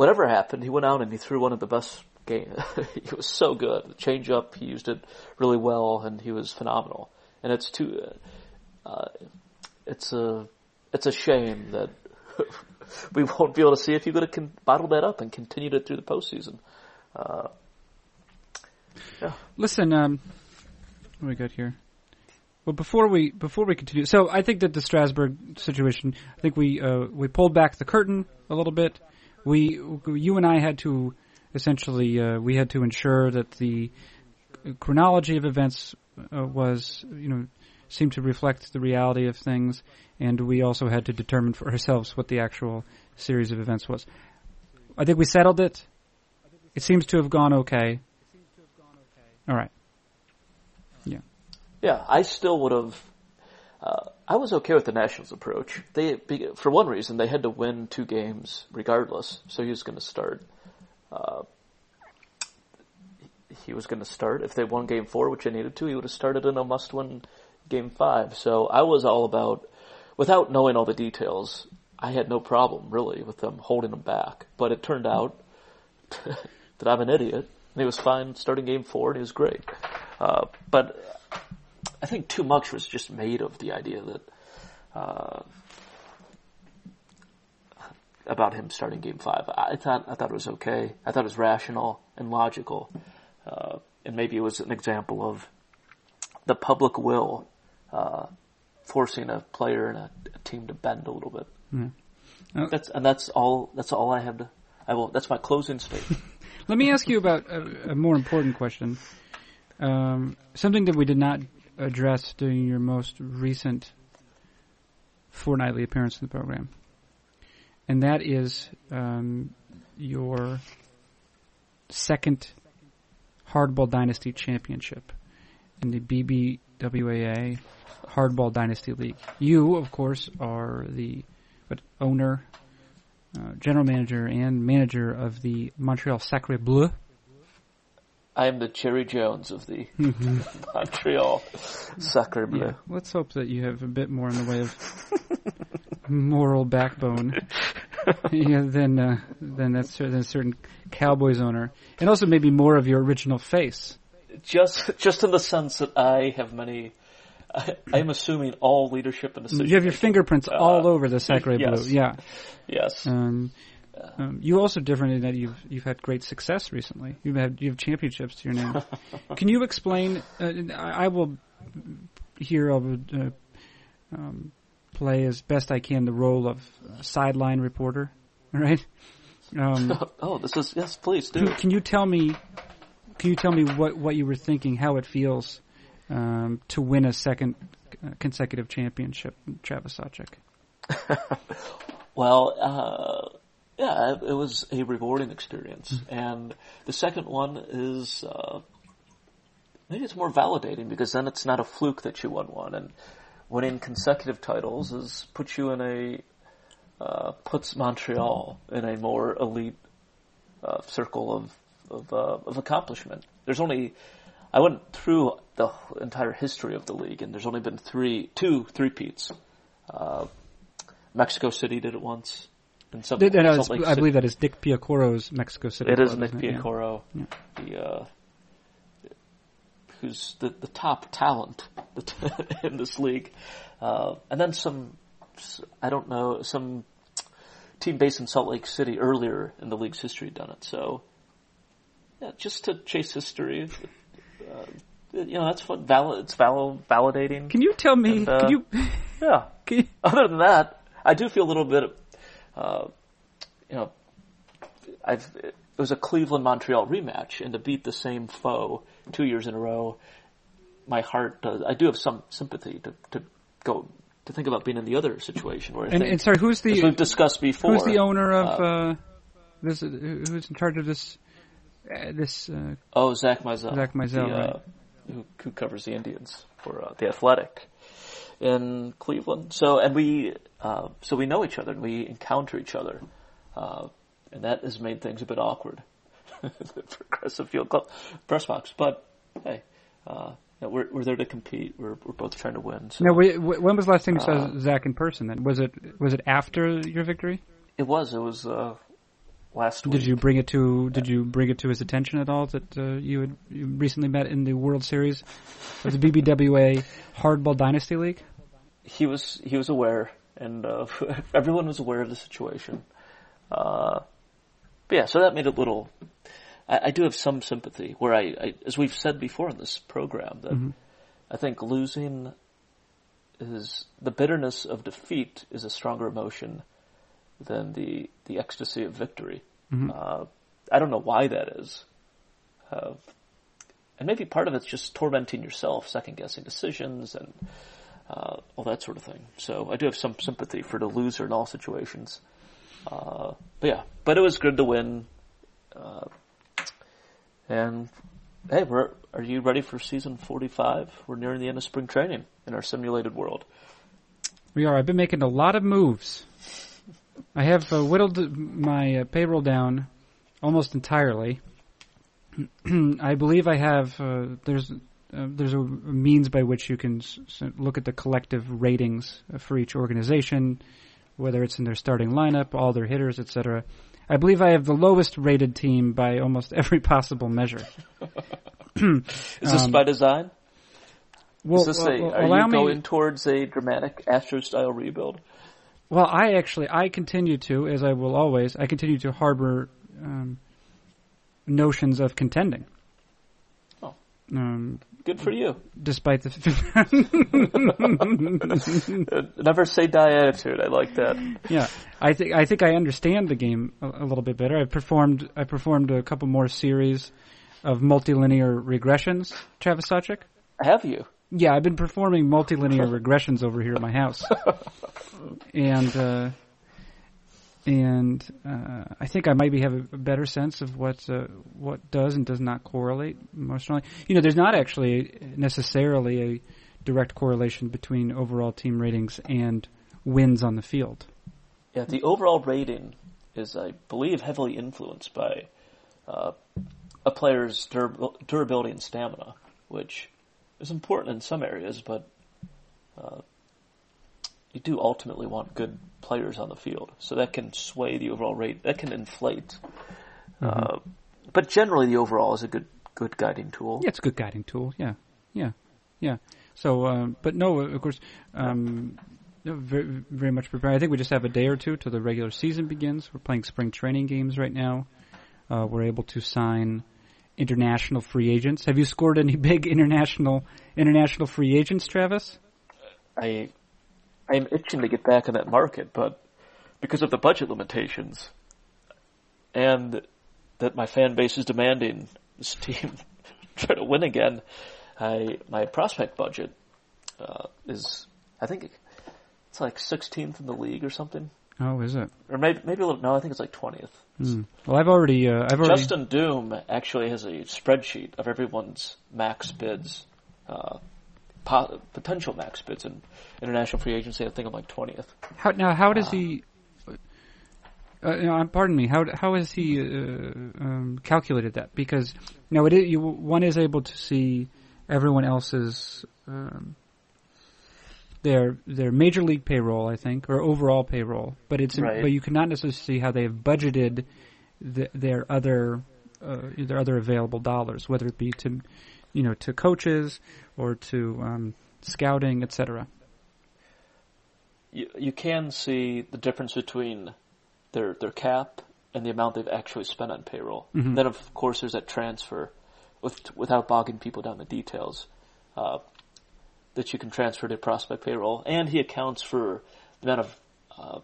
whatever happened. He went out and he threw one of the best games. he was so good. The change up, he used it really well, and he was phenomenal. And it's too, uh, it's a it's a shame that we won't be able to see if he could have con- bottled that up and continued it through the postseason. Uh, yeah, Listen, um, what we got here? Well, before we before we continue, so I think that the Strasburg situation, I think we uh, we pulled back the curtain a little bit. We, you and I had to essentially uh, we had to ensure that the chronology of events uh, was you know seemed to reflect the reality of things, and we also had to determine for ourselves what the actual series of events was. I think we settled it. It seems to have gone okay. All right. Yeah, Yeah, I still would have. Uh, I was okay with the Nationals' approach. They, for one reason, they had to win two games regardless. So he was going to start. Uh, he was going to start if they won Game Four, which they needed to. He would have started in a must-win Game Five. So I was all about, without knowing all the details, I had no problem really with them holding him back. But it turned out that I'm an idiot. And he was fine starting Game Four, and he was great. Uh, but I think too much was just made of the idea that uh, about him starting Game Five. I thought I thought it was okay. I thought it was rational and logical, uh, and maybe it was an example of the public will uh, forcing a player and a, a team to bend a little bit. Yeah. Uh, That's and that's all. That's all I have to I will. That's my closing statement. Let me ask you about a, a more important question. Um, something that we did not address during your most recent fortnightly appearance in the program, and that is um, your second Hardball Dynasty Championship in the BBWAA Hardball Dynasty League. You, of course, are the owner, uh, general manager, and manager of the Montreal Sacre Bleu. I am the Jerry Jones of the Montreal Sacre Bleu. Yeah, let's hope that you have a bit more in the way of moral backbone yeah, than uh, than that than a certain Cowboys owner, and also maybe more of your original face. Just, just in the sense that I have many. I, I'm assuming all leadership and decision. You have your fingerprints Uh, all over the Sacre yes. Bleu. Yeah. Yes. Um, um, you also different in that you've you've had great success recently. You've had you have championships to your name. Can you explain? Uh, I, I will here I would uh, um, play as best I can the role of sideline reporter. All right. Um, oh, this is yes. Please do. can, can you tell me? Can you tell me what what you were thinking? How it feels um, to win a second uh, consecutive championship, Travis Sawchik? Well, uh, yeah, it was a rewarding experience, and the second one is uh, maybe it's more validating because then it's not a fluke that you won one, and winning consecutive titles is puts you in a uh, puts Montreal in a more elite uh, circle of of, uh, of accomplishment. There's only I went through the entire history of the league, and there's only been three, two three-peats. Uh, Mexico City did it once. And some, Th- no, Salt Lake I believe that is Dick Piecoro's Mexico City. it is club, Nick isn't it? Piecoro, Yeah. the uh, who's the the top talent in this league, uh, and then some I don't know some team based in Salt Lake City earlier in the league's history had done it. So yeah, just to chase history, uh, you know that's fun. Valid, it's valid, validating. Can you tell me? And, uh, can you? Yeah. Can you Other than that, I do feel a little bit, uh, you know, I've, it was a Cleveland Montreal rematch, and to beat the same foe two years in a row, my heart does. I do have some sympathy to to go to think about being in the other situation where and, think, and sorry, who's the we've discussed before, who's the owner of uh, uh, this? Who's in charge of this? Uh, this uh, oh Zack Meisel, Zack Meisel, the, uh, right. who, who covers the Indians for uh, the Athletic in Cleveland. So and we uh, so we know each other and we encounter each other, uh, and that has made things a bit awkward. the Progressive Field Club press box, but hey, uh, yeah, we're we're there to compete. We're we're both trying to win. So now, wh- wh- when was the last time you saw Uh, Zach in person? Then was it was it after your victory? it was it was uh, last week. Did you bring it to Did you bring it to his attention at all that uh, you had you recently met in the World Series of the BBWA Hardball Dynasty League? He was he was aware, and uh, everyone was aware of the situation. Uh, but yeah, so that made it a little. I, I do have some sympathy where I, I, as we've said before in this program, that I think losing is the bitterness of defeat is a stronger emotion than the the ecstasy of victory. Uh, I don't know why that is. Uh, and maybe part of it's just tormenting yourself, second guessing decisions and uh, all that sort of thing. So I do have some sympathy for the loser in all situations. Uh, but yeah, but it was good to win. Uh, and hey, we're, are you ready for season 45? We're nearing the end of spring training in our simulated world. We are. I've been making a lot of moves. I have uh, whittled my uh, payroll down almost entirely. I believe I have. Uh, there's uh, there's a means by which you can s- look at the collective ratings uh, for each organization, whether it's in their starting lineup, all their hitters, etc. I believe I have the lowest rated team by almost every possible measure. Is this Um, by design? Well, Is this a, well, are allow you me- going towards a dramatic Astro style rebuild? Well, I actually I continue to, as I will always, I continue to harbor um, notions of contending. Oh. Um, Good for you. despite the Uh, Never say die attitude. I like that. yeah, I think I think I understand the game a, a little bit better. I performed I performed a couple more series of multilinear regressions. Travis Sawchik. Have you? Yeah, I've been performing multilinear regressions over here at my house, and uh, and uh, I think I maybe have a, a better sense of what uh, what does and does not correlate emotionally. You know, there's not actually necessarily a direct correlation between overall team ratings and wins on the field. Yeah, the overall rating is, I believe, heavily influenced by uh, a player's dur- durability and stamina, which is important in some areas, but uh, you do ultimately want good players on the field. So that can sway the overall rate. That can inflate. Uh, but generally, the overall is a good good guiding tool. Yeah, it's a good guiding tool. Yeah, yeah, yeah. So, um, but no, of course, um, no, very, very much prepared. I think we just have a day or two till the regular season begins. We're playing spring training games right now. Uh, we're able to sign international free agents. Have you scored any big international international free agents, Travis? I I am itching to get back in that market, but because of the budget limitations and that my fan base is demanding this team try to win again, I my prospect budget uh, is I think it's like 16th in the league or something, Oh, is it? or maybe maybe a little. No, I think it's like 20th. Hmm. Well, I've already, uh, I've already. Justin Doom actually has a spreadsheet of everyone's max bids, uh, po- potential max bids in international free agency. I think I'm like 20th. How, now, how does he? Uh, no, um, pardon me. How how has he uh, um, calculated that? Because now it is, you, one is able to see everyone else's um, their their major league payroll, I think, or overall payroll, but it's Right. but you cannot necessarily see how they have budgeted the, their other uh, their other available dollars, whether it be to you know to coaches or to um, scouting, etc. you, you can see the difference between their their cap and the amount they've actually spent on payroll. Mhm. Then, of course, there's that transfer, with, without bogging people down the details, uh, that you can transfer to prospect payroll, and he accounts for the amount of uh,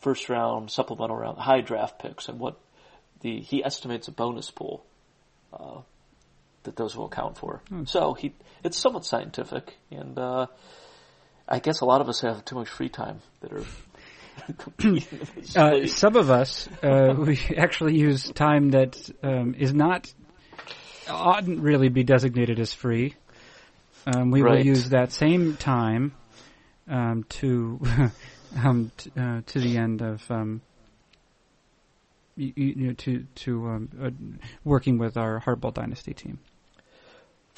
first round, supplemental round, high draft picks, and what the he estimates a bonus pool uh, that those will account for. So he it's somewhat scientific, and uh, I guess a lot of us have too much free time that are. competing in this Uh, some of us, uh, we actually use time that um, is not oughtn't really be designated as free. Um, we will use that same time um, to um, t- uh, to the end of um, you, know, to to um, uh, working with our Hardball Dynasty team.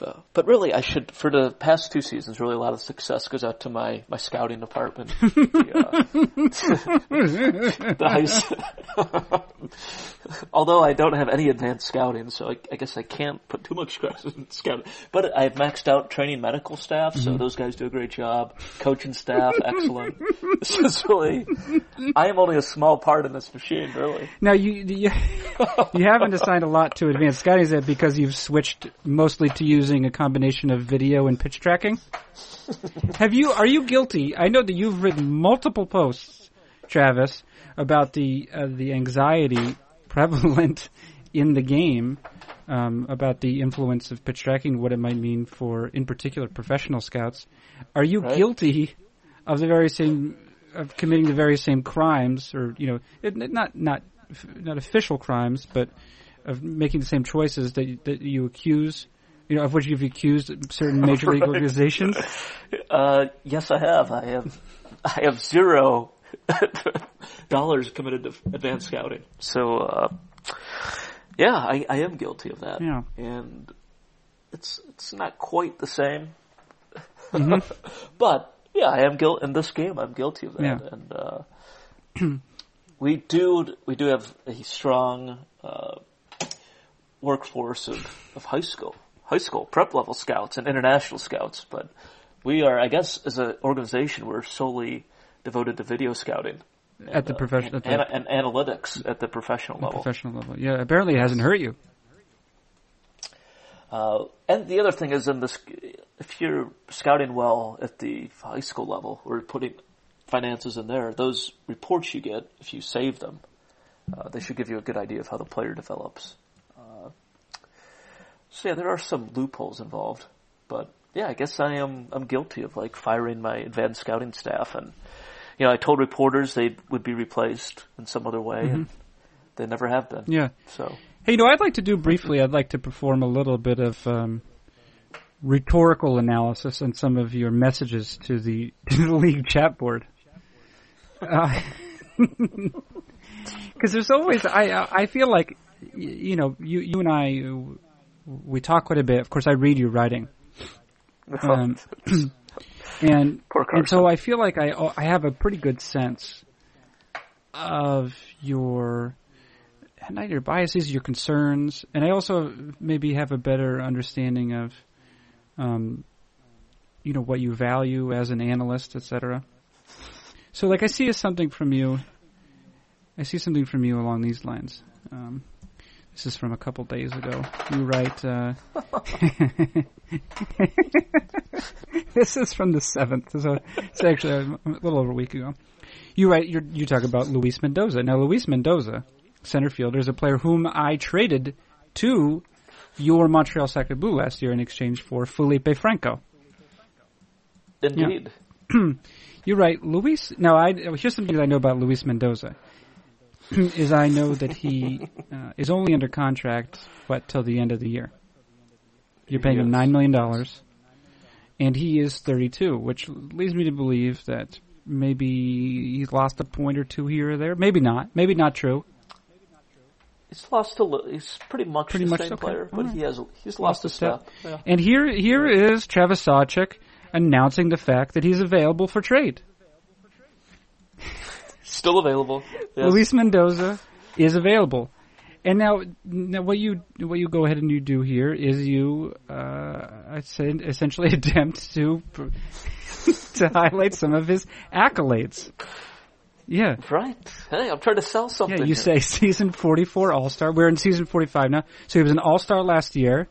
Uh, but really, I should for the past two seasons. Really, a lot of success goes out to my my scouting department. the, uh, Although I don't have any advanced scouting, so I, I guess I can't put too much stress in scouting. But I've maxed out training medical staff, so those guys do a great job. Coaching staff, excellent. This is really, I am only a small part in this machine, really. Now you you, you haven't assigned a lot to advanced scouting is that because you've switched mostly to using a combination of video and pitch tracking. Have you? Are you guilty? I know that you've written multiple posts, Travis, about the uh, the anxiety prevalent in the game, um, about the influence of pitch tracking, what it might mean for, in particular, professional scouts. Are you Right. guilty of the very same of committing the very same crimes, or you know, it, not not not official crimes, but of making the same choices that you- that you accuse, you know, of which you've accused certain major league organizations? Uh, yes, I have. I have. I have zero dollars committed to advanced scouting. So, uh, yeah, I, I am guilty of that. Yeah. And it's it's not quite the same, Mm-hmm. but yeah, I am guilty in this game. I'm guilty of that. Yeah. And uh, we do we do have a strong uh, workforce of, of high school high school prep level scouts and international scouts, but we are, I guess, as an organization, we're solely devoted to video scouting At the uh, profession- and, and analytics at the professional level. Professional level. Yeah, apparently it hasn't hurt you. Uh, and the other thing is in this, if you're scouting well at the high school level or putting finances in there, those reports you get, if you save them, uh, they should give you a good idea of how the player develops. So yeah, there are some loopholes involved, but yeah, I guess I am I'm guilty of like firing my advanced scouting staff, and you know I told reporters they would be replaced in some other way, mm-hmm. and they never have been. Yeah. So hey, you know, I'd like to do briefly. I'd like to perform a little bit of um, rhetorical analysis on some of your messages to the to the league chat board. Because uh, there's always I I feel like you know you you and I we talk quite a bit. Of course, I read your writing. Um, and and so I feel like I I have a pretty good sense of your not your biases, your concerns, and I also maybe have a better understanding of, um, you know, what you value as an analyst, etc. So, like, I see something from you. I see something from you along these lines. Um, this is from a couple days ago. You write. Uh, this is from the seventh, so it's actually a, little over a week ago. You write. you talk about Luis Mendoza. Now, Luis Mendoza, center fielder, is a player whom I traded to your Montreal Sacre Bleu last year in exchange for Felipe Franco. Indeed. Yeah. You're right, Luis. Now, I here's something I know about Luis Mendoza. is I know that he uh, is only under contract, what, till the end of the year. You're paying yes. him $9 million, and he is 32, which leads me to believe that maybe he's lost a point or two here or there. Maybe not. Maybe not true. He's lost a little. He's pretty much pretty the much same okay. player, but right. he has he's lost, lost a step. step. Yeah. And here here is Travis Sawchik announcing the fact that he's available for trade. Still available. Yes. Luis Mendoza is available. And now, now what you what you go ahead and you do here is you, uh, essentially attempt to to highlight some of his accolades. Yeah. Right. Hey, I'm trying to sell something. Yeah, you here. say season 44 All Star. We're in season 45 now. So he was an All Star last year.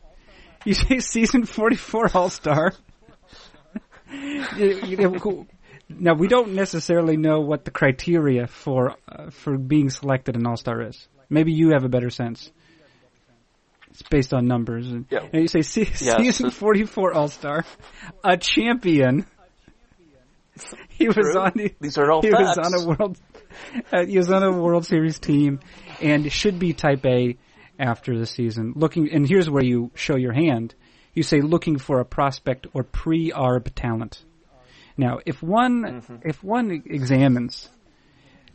You say season 44 All Star. Now we don't necessarily know what the criteria for uh, for being selected an All Star is. Maybe you have a better sense. It's based on numbers, and, yeah. and you say se- season forty four All Star, a champion. He was on. The, These are all He facts. was on a world. Uh, he was on a World Series team, and should be Type A after the season. Looking, and here's where you show your hand. You say looking for a prospect or pre-arb talent. Now, if one mm-hmm. if one examines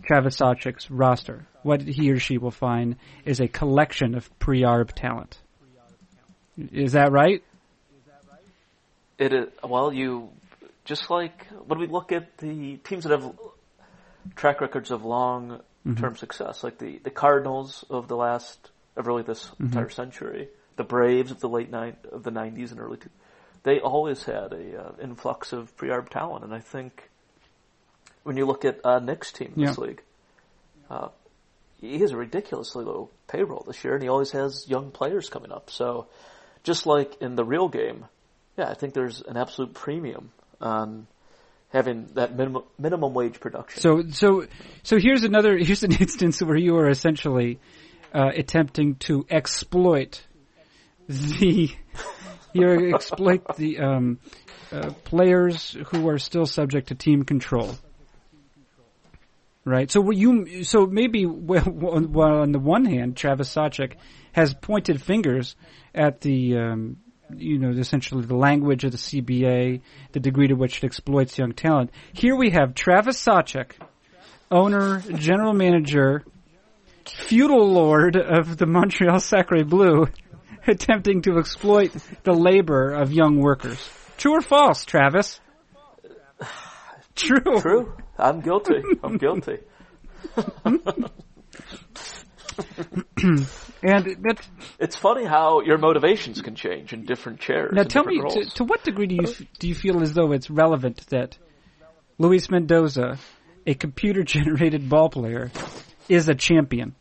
Travis Sawchik's roster, what he or she will find is a collection of pre-arb talent. Is that right? It is. Well, you just like when we look at the teams that have track records of long term mm-hmm. success, like the the Cardinals of the last of really this mm-hmm. entire century, the Braves of the late nine of the nineties and early two they always had a uh, influx of pre-arb talent, and I think when you look at uh, Nick's team this yeah. league, uh, he has a ridiculously low payroll this year, and he always has young players coming up. So, just like in the real game, yeah, I think there's an absolute premium on having that minimum minimum wage production. So, so, so here's another here's an instance where you are essentially uh, attempting to exploit the you exploit the um, uh, players who are still subject to team control. Right. So you so maybe well, on the one hand, Travis Sawchik has pointed fingers at the um, you know essentially the language of the CBA, the degree to which it exploits young talent. Here we have Travis Sawchik, owner, general manager, feudal lord of the Montreal Sacre Bleu, attempting to exploit the labor of young workers. True or false, Travis? True. True. I'm guilty. I'm guilty. and that it's funny how your motivations can change in different chairs. Now, tell me, to, to, what degree do you do you feel as though it's relevant that Luis Mendoza, a computer-generated ball player, is a champion?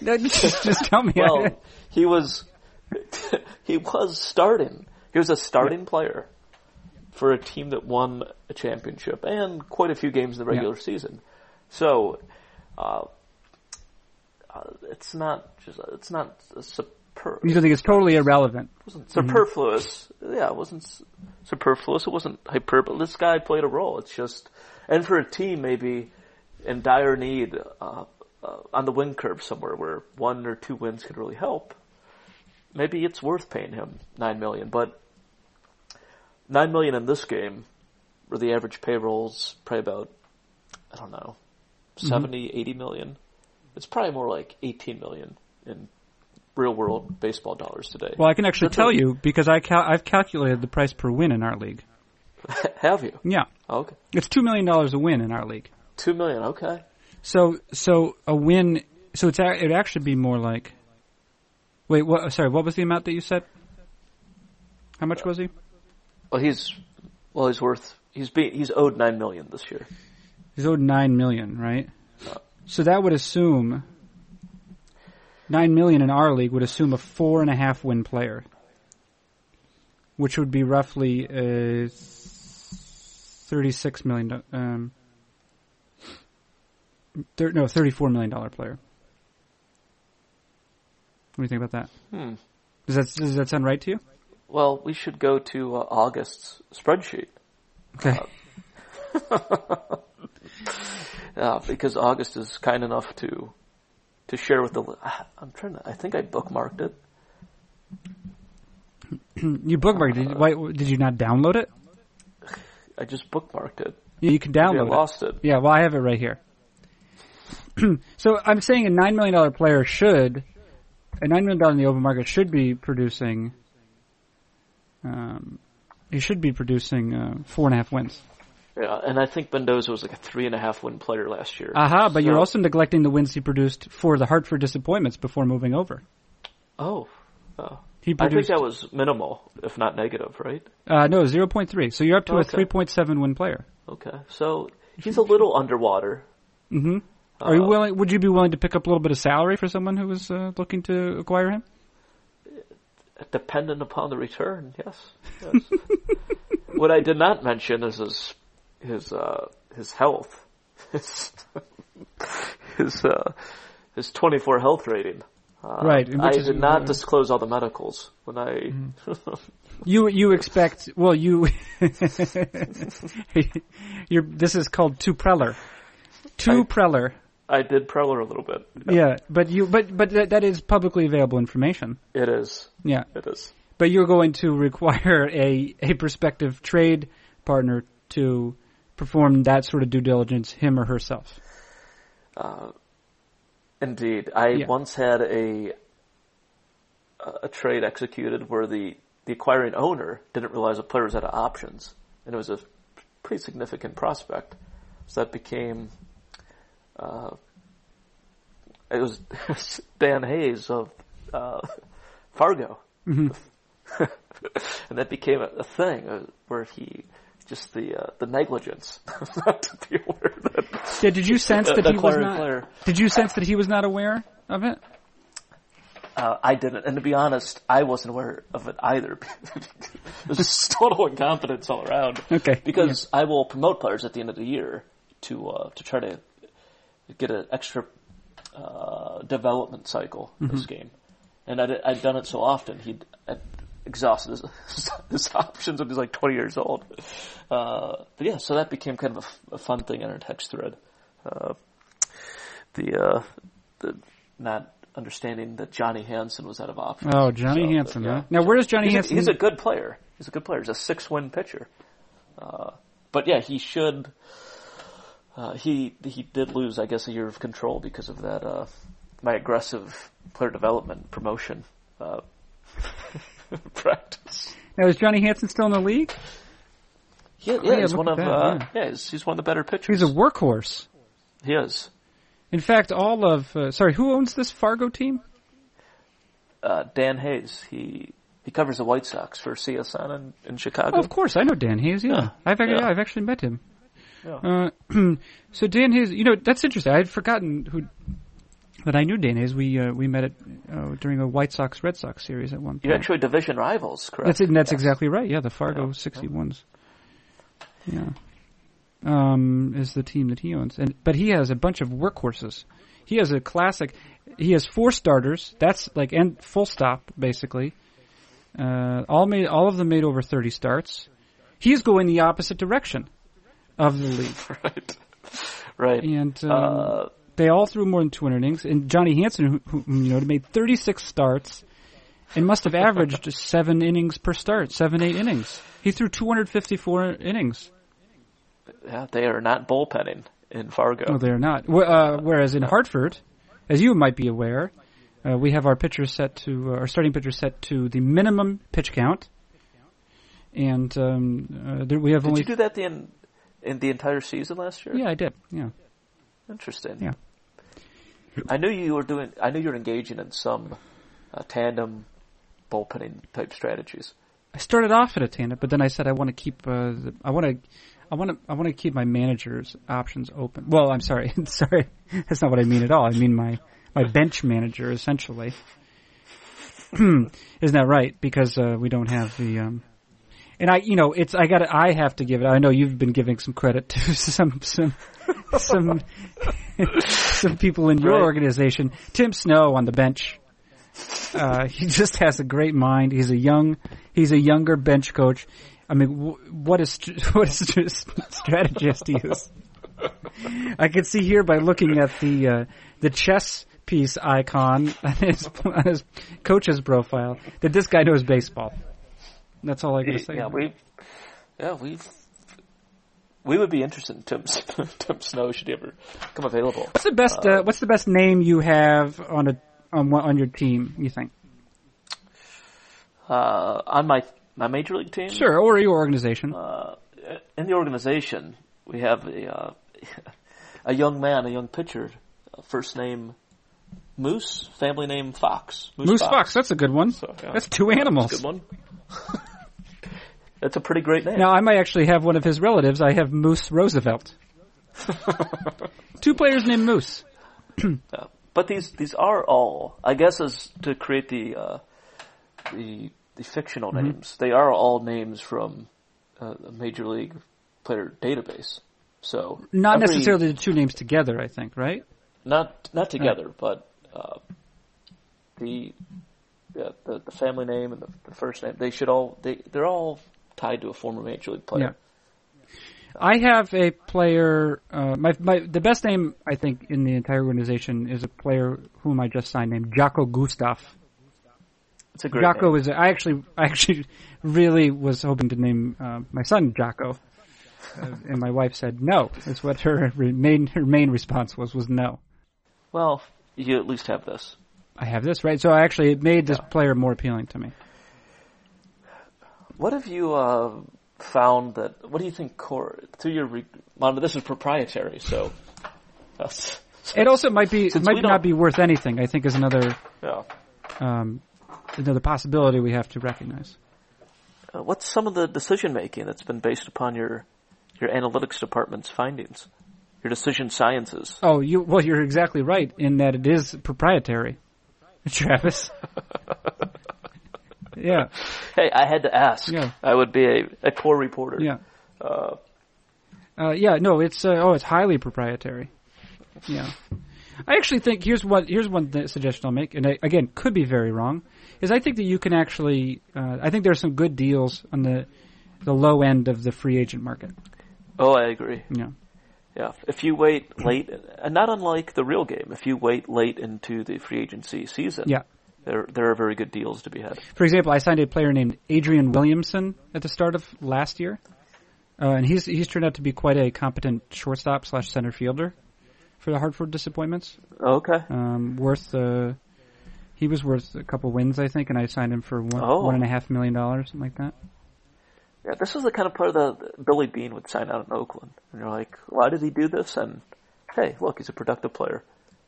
No, just, just tell me. Well, he was he was starting. He was a starting player for a team that won a championship and quite a few games in the regular Yeah. season. So uh, uh, it's not just it's not super, you don't think it's totally irrelevant? wasn't superfluous. Yeah, it wasn't superfluous. It wasn't hyperbole. This guy played a role. It's just, and for a team maybe in dire need uh, uh, on the win curve somewhere where one or two wins could really help, maybe it's worth paying him nine million. But nine million in this game, where the average payroll's probably about, I don't know, 70, 80 million. It's probably more like 18 million in real world baseball dollars today. Well, I can actually That's tell a- you because I cal- I've calculated the price per win in our league. Have you? Yeah, Okay. it's two million dollars a win in our league. Two million, okay. So so a win. So it's it'd actually be more like. Wait, what? Sorry, what was the amount that you said? How much was he? Well, he's well, he's worth he's be he's owed nine million this year. He's owed nine million, right? So that would assume nine million in our league would assume a four and a half win player, which would be roughly a thirty-six million. do- Um, thir- no, thirty-four million dollar player. What do you think about that? Hmm. Does that does that sound right to you? Well, we should go to uh, August's spreadsheet. Okay. Uh, because August is kind enough to to share with the. li- I'm trying to. I think I bookmarked it. you bookmarked it. Did, why, did you not download it? I just bookmarked it. Yeah, you can Maybe I download it. lost it. Yeah, well, I have it right here. so I'm saying a nine million dollar player should, a nine million dollar in the open market should be producing. Um, he should be producing uh, four and a half wins. Yeah, and I think Mendoza was like a three and a half win player last year. Aha! But you're also neglecting the wins he produced for the Hartford disappointments before moving over. Oh, oh. He I think that was minimal, if not negative, right? uh, no zero point three. So you're up to a three point seven win player. Okay, so he's a little underwater. hmm Are you Uh, willing? Would you be willing to pick up a little bit of salary for someone who was uh, looking to acquire him? Dependent upon the return, yes. yes. what I did not mention is his his uh, his health, his his uh, his twenty four health rating. Uh, Right, I is- did not disclose all the medicals when I. You you expect well you you're this is called two preller two I- preller I did Preller a little bit. yeah but you but but that, that is publicly available information It is. yeah It is. but you're going to require a a prospective trade partner to perform that sort of due diligence him or herself Uh, indeed, I Yeah. once had a a trade executed where the the acquiring owner didn't realize the players had options, and it was a pretty significant prospect. So that became uh, it was, Dan Hayes of uh, Fargo, Mhm. and that became a, a thing uh, where he just the uh, the negligence not to be aware that yeah, did you sense that the he was not player. did you sense that he was not aware of it Uh, I didn't, and to be honest, I wasn't aware of it either. There's just total incompetence all around. Okay. Because I will promote players at the end of the year to uh, to try to get an extra uh, development cycle this game, and I'd, I'd done it so often he'd I'd exhausted his, his options when he was like 20 years old. Uh, but yeah, so that became kind of a fun thing in our text thread. Uh, the uh, the not understanding that Johnny Hansen was out of options. oh Johnny So, Hansen yeah. huh? now where does Johnny a, he's a good player. He's a good player. He's a six win pitcher. Uh, but yeah, he should. Uh, he he did lose, I guess, a year of control because of that. Uh, my aggressive player development promotion uh, practice. now is Johnny Hansen still in the league He, yeah, yeah, he's one of that, uh, yeah. yeah, he's, he's one of the better pitchers. he's a workhorse he is. In fact, all of uh, sorry, who owns this Fargo team? Uh, Dan Hayes. He he covers the White Sox for CSN in, in Chicago. Oh, of course, I know Dan Hayes. Yeah, Yeah, I've yeah, I've actually met him. Yeah. Uh, so Dan Hayes, you know, that's interesting. I had forgotten who that I knew Dan Hayes. We uh, we met it uh, during a White Sox Red Sox series at one point. You're actually division rivals, correct? That's it, and that's Yes. exactly right. Yeah, the Fargo Yeah. 61s. Yeah. Um, is the team that he owns. And but he has a bunch of workhorses. He has a classic he has four starters. That's like end full stop basically. Uh, all made all of them made over 30 starts. He's going the opposite direction of the league. right. Right. And um, uh, they all threw more than 200 innings. And Johnny Hansen, who, who you know, made 36 starts and must have averaged seven innings per start, seven eight innings. He threw 254 innings. yeah, they are not bullpenning in Fargo. No, they're not. Uh, whereas in Hartford, as you might be aware, uh, we have our pitchers set to uh, our starting pitchers set to the minimum pitch count, and um, uh, there, we have Did only. you do that the in, the entire season last year? yeah, I did. Yeah. Interesting. Yeah. I knew you were doing. I knew you were engaging in some uh, tandem bullpenning type strategies. I started off at a tandem, but then I said I want to keep. Uh, the, I want to. I want to. I want to keep my manager's options open. Well, I'm sorry. sorry, that's not what I mean at all. I mean my my bench manager essentially. Isn't that right? Because uh, we don't have the. Um, and I, you know, it's I got. I have to give it. I know you've been giving some credit to some some some some people in your Right. organization. Tim Snow on the bench. Uh, he just has a great mind. He's a young, he's a younger bench coach. I mean, wh- what is what is strategist he is? I can see here by looking at the uh, the chess piece icon on his, on his coach's profile that this guy knows baseball. That's all I gotta say. Yeah, we. Yeah, we've. We would be interested in Tim Tim Snow should he ever come available. What's the best? Uh, what's the best name you have on a on on your team? You think? Uh, on my my major league team, Sure, or your organization. Uh, in the organization, we have a uh, a young man, a young pitcher, uh, first name Moose, family name Fox. Moose Fox. That's a good one. So, yeah. That's two animals. Good one. That's a pretty great name. Now I might actually have one of his relatives. I have Moose Roosevelt. Two players named Moose. Yeah. But these these are all, I guess, as to create the uh, the the fictional Mm-hmm. names. They are all names from uh, a major league player database. So Not every- necessarily the two names together. I think, right? not not together, but uh, the, yeah, the the family name and the, the first name. They should all they they're all tied to a former major league player. Yeah. I have a player. Uh, my my the best name I think in the entire organization is a player whom I just signed named Jaco Gustav. It's a great Jaco name. is. I actually I actually really was hoping to name uh, my son Jaco, uh, and my wife said no. That's what her main her main response was was no. Well, you at least have this. I have this right, so I actually it made this player more appealing to me. What have you uh, found that? What do you think? Core through your re- this is proprietary, so that's, It also might be it might not be worth anything. I think is another yeah. um, another possibility we have to recognize. Uh, what's some of the decision making that's been based upon your your analytics department's findings, your decision sciences? Oh, you well, you're exactly right in that it is proprietary, Travis. yeah, Hey, I had to ask. Yeah. I would be a, a core reporter. yeah, Uh, uh, yeah. No, it's uh, oh, it's highly proprietary. Yeah, I actually think here's what here's one th- suggestion I'll make, and I, again could be very wrong. Is I think that you can actually, uh, I think there's some good deals on the the low end of the free agent market. oh, I agree. Yeah. Yeah, if you wait late, and not unlike the real game, if you wait late into the free agency season, Yeah. There there are very good deals to be had. For example, I signed a player named Adrian Williamson at the start of last year, uh, and he's he's turned out to be quite a competent shortstop slash center fielder for the Hartford Disappointments. Okay. Um, worth uh, he was worth a couple wins, I think, and I signed him for one Oh. one and a half million dollars, something like that. Yeah, this is the kind of player that Billy Beane would sign out in Oakland. And you're like, why did he do this? And hey, look, he's a productive player.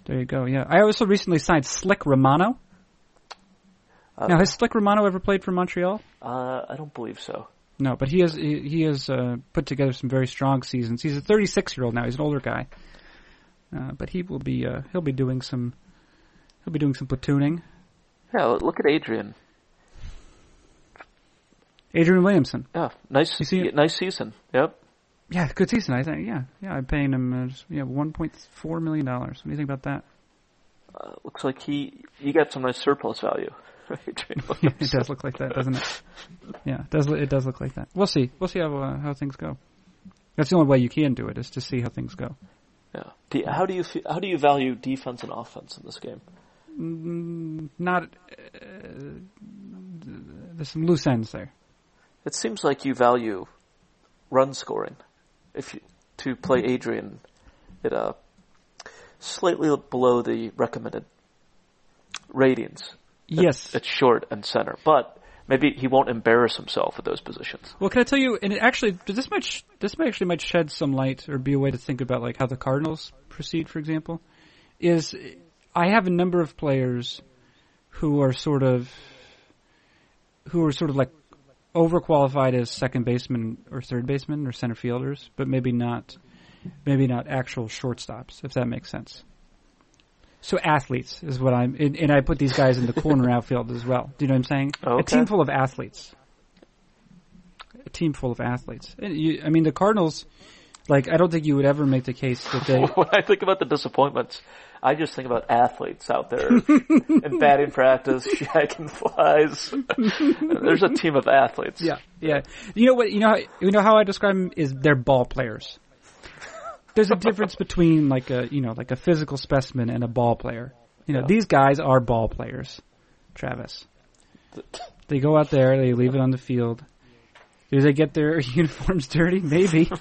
There you go. Yeah, I also recently signed Slick Romano. Uh, now, has Slick Romano ever played for Montreal? uh, I don't believe so. No, but he has he, he has uh, put together some very strong seasons. He's a 36 year old now. He's an older guy, uh, but he will be uh, he'll be doing some He'll be doing some platooning. Yeah, look at Adrian. Adrian Williamson. Yeah, nice, You see- nice season. Yep. Yeah, good season. I think. Yeah, yeah. I'm paying him. Uh, just, yeah, 1.4 million dollars. What do you think about that? Uh, looks like he you got some nice surplus value. Adrian it does look like that, doesn't it? Yeah, it does. It does look like that. We'll see. We'll see how uh, how things go. That's the only way you can do it is to see how things go. Yeah. Do you- how do you how do you value defense and offense in this game? Mm, not. Uh, there's some loose ends there. It seems like you value run scoring. If you to play Adrian at uh, slightly below the recommended ratings. Yes. At short and center, but maybe he won't embarrass himself at those positions. Well, can I tell you? And it actually, this might sh- this might actually might shed some light or be a way to think about like how the Cardinals proceed. For example, is I have a number of players who are sort of who are sort of like overqualified as second baseman or third baseman or center fielders, but maybe not maybe not actual shortstops, if that makes sense. So athletes is what I'm, and, and I put these guys in the corner outfield as well. Do you know what I'm saying? A team full of athletes. A team full of athletes. And you, I mean, the Cardinals, like, I don't think you would ever make the case that they. when I think about the disappointments, I just think about athletes out there in batting practice, shagging flies. There's a team of athletes. Yeah, yeah. You know what? You know, how, you know how I describe them is they're ball players. There's a difference between like a you know like a physical specimen and a ball player. You know, Yeah. these guys are ball players. Travis, they go out there, they leave it on the field. Do they get their uniforms dirty? Maybe.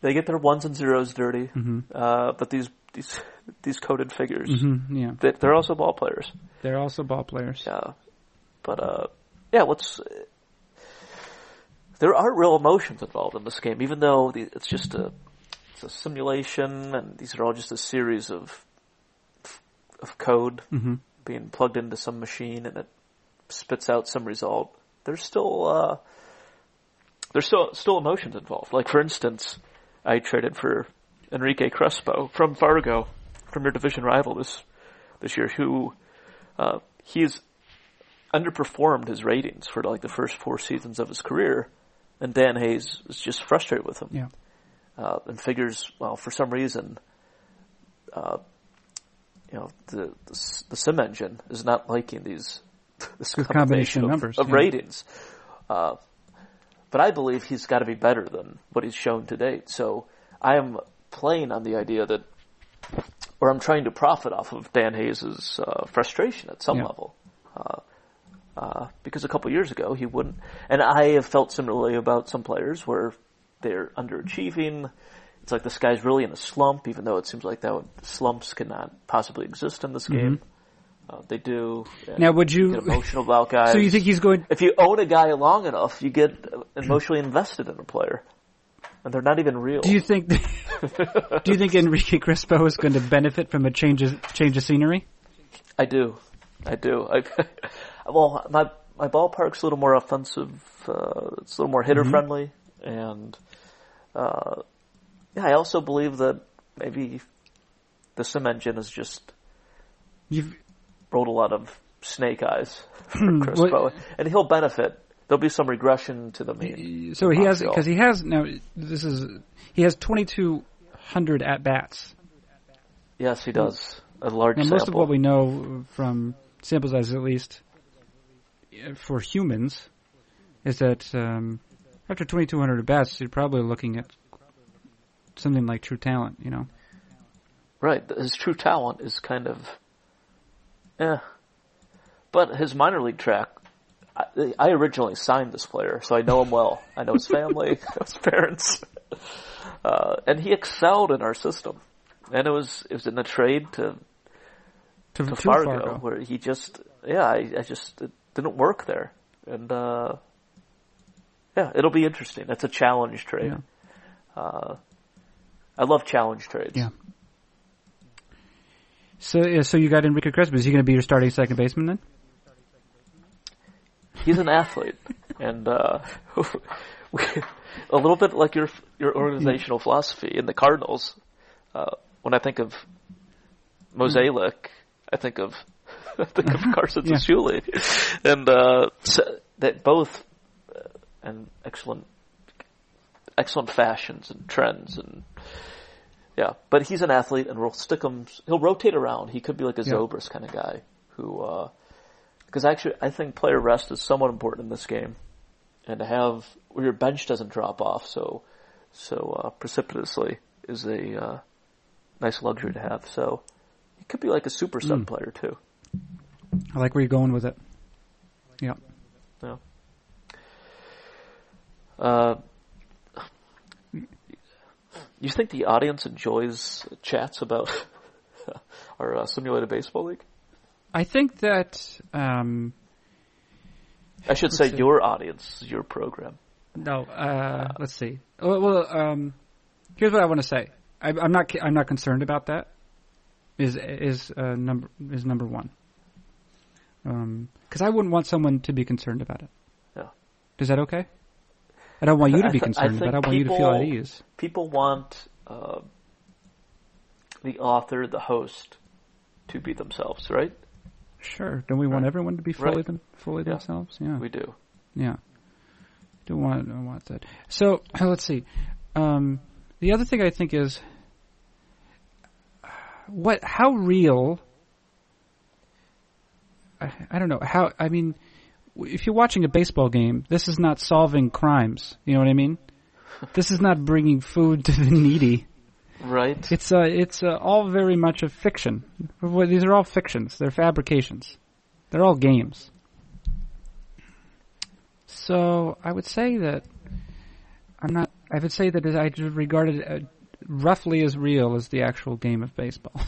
They get their ones and zeros dirty, hmm uh, but these these these coded figures, hmm Yeah, they, they're also ball players. they're also ball players. Yeah, but uh, yeah. What's there are real emotions involved in this game, even though the, it's just a it's a simulation, and these are all just a series of of code hmm being plugged into some machine, and it spits out some result. There's still uh, there's still still emotions involved. Like for instance, I traded for Enrique Crespo from Fargo, from your division rival this this year, who uh, he's underperformed his ratings for like the first four seasons of his career, and Dan Hayes is just frustrated with him. Yeah. Uh, and figures, well, for some reason, uh, you know, the, the the sim engine is not liking these this Good combination of numbers, of yeah. ratings. Uh, but I believe he's got to be better than what he's shown to date. So I am playing on the idea that, or I'm trying to profit off of Dan Hayes' uh, frustration at some Yeah. level. Uh, because a couple years ago he wouldn't, and I have felt similarly about some players where they're underachieving. It's like this guy's really in a slump, even though it seems like that would, slumps cannot possibly exist in this game. Uh, they do. Now, would you- get emotional about guys? So you think he's going? if you own a guy long enough, you get emotionally invested in a player, and they're not even real. Do you think? do you think Enrique Crespo is going to benefit from a change of change of scenery? I do, I do. I, well, my my ballpark's a little more offensive. Uh, it's a little more hitter friendly, and uh, yeah, I also believe that maybe the sim engine is just You've, rolled a lot of snake eyes for Hmm, Crespo, what- and he'll benefit. There'll be some regression to the mean. so he has because he has now. This is he has twenty two hundred at bats, Yes, he does a large and sample. most of what we know from sample size, at least for humans, is that um, after twenty two hundred at bats, you're probably looking at something like true talent. You know, Right. His true talent is kind of, eh. But his minor league track, I, I originally signed this player, so I know him well. I know his family, I know his parents, uh, and he excelled in our system. And it was it was in a trade to to, to to Fargo, where he just yeah I, I just it didn't work there, and uh, yeah it'll be interesting. It's a challenge trade. Yeah. Uh, I love challenge trades. Yeah. So, so you got Enrique Crespo. Is he going to be your starting second baseman then? he's an athlete, and uh, a little bit like your your organizational philosophy in the Cardinals. Uh, when I think of Mosaic, I think of I think of Carson Yeah. Cistulli, and uh, so that both uh, and excellent excellent fashions and trends and yeah. But he's an athlete, and we'll stick him. He'll rotate around. He could be like a Yeah. Zobrist kind of guy who. Because actually, I think player rest is somewhat important in this game, and to have where your bench doesn't drop off so so uh, precipitously is a uh, nice luxury to have. So he could be like a super sub Mm. player too. I like where you're going with it. Yeah. Yeah. Uh, you think the audience enjoys chats about our uh, simulated baseball league? I think that um, I should say see. your audience, your program. no. Uh, let's see. Well, well um, here's what I want to say. I, I'm not. I'm not concerned about that. Is is uh, number is number one. Because I wouldn't want someone to be concerned about it. Yeah. Is that okay? I don't want you to be th- I concerned, but I want you to feel at ease. People want uh, the author, the host, to be themselves, right? Sure. Don't we want everyone to be fully Right. them, fully Yeah. themselves? Yeah. We do. Yeah. Don't want don't want that. So let's see. Um, the other thing I think is what how real I, I don't know how I mean if you're watching a baseball game this is not solving crimes you know what I mean this is not bringing food to the needy Right. it's uh it's uh, all very much a fiction Well, these are all fictions they're fabrications they're all games so I would say that I'm not. I would say that I just regard it uh, roughly as real as the actual game of baseball.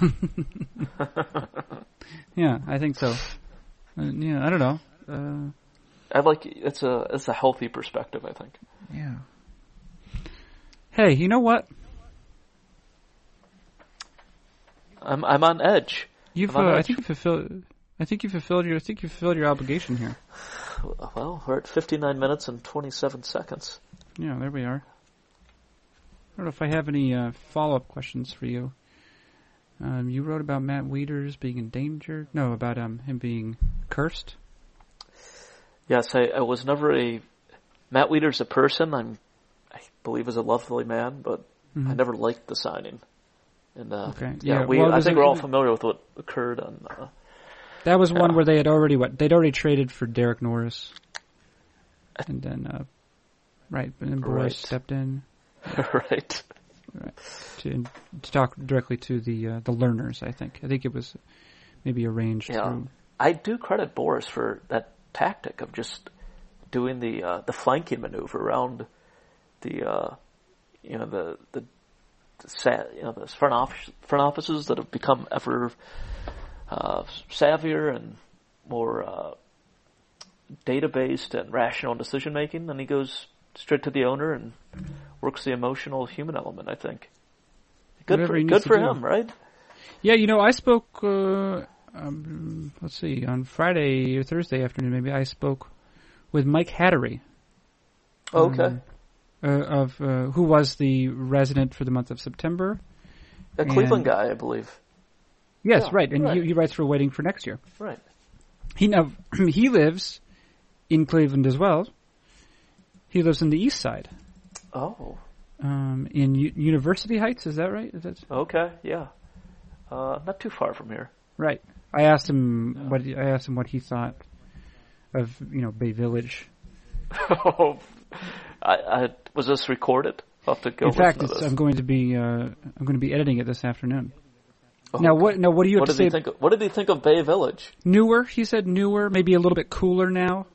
yeah, I think so. Uh, yeah, I don't know. Uh, I like it's a it's a healthy perspective. I think. yeah. Hey, you know what? I'm I'm on edge. You've. On Uh, I think you fulfilled. I think you fulfilled your. I think you fulfilled your obligation here. Well, we're at 59 minutes and 27 seconds. Yeah, there we are. I don't know if I have any uh, follow-up questions for you. Um, you wrote about Matt Wieters being endangered. No, about um, him being cursed. Yes, I, I was never a Matt Wieters a person. I'm I believe is a lovely man, but Mhm. I never liked the signing. And uh, Okay. yeah, Yeah, we well, I think we're all familiar with what occurred on. Uh, That was one where they had already what they'd already traded for Derek Norris, and then uh, right, and then Boras Right. stepped in right. To to talk directly to the uh, the Lerners. I think I think it was maybe arranged Yeah. through. I do credit Boras for that tactic of just doing the uh, the flanking maneuver around the uh, you know the the, the sa- you know the front office front offices that have become ever uh, savvier and more uh, data based and rational decision making. And he goes straight to the owner and works the emotional human element. I think good Whatever for good for do. him, right? Yeah, you know, I spoke. Uh, um, let's see, on Friday or Thursday afternoon, maybe I spoke with Mike Hattery. Oh, okay. um, uh, of uh, who was the resident for the month of September. A Cleveland guy, I believe. Yes, Yeah, right, and right. He, he writes for Waiting for Next Year. Right. He now he lives in Cleveland as well. He lives in the East Side, Oh. um, in U- University Heights. Is that right? Is that Okay, yeah. Uh, not too far from here. right? I asked him what he, I asked him what he thought of you know Bay Village. oh, I, I, was this recorded? I'll have to go in fact, it's, I'm going to be uh, I'm going to be editing it this afternoon. Oh, Now what? Now what do you What did he think? Of, what did he think of Bay Village? Newer, he said newer, maybe a little bit cooler now.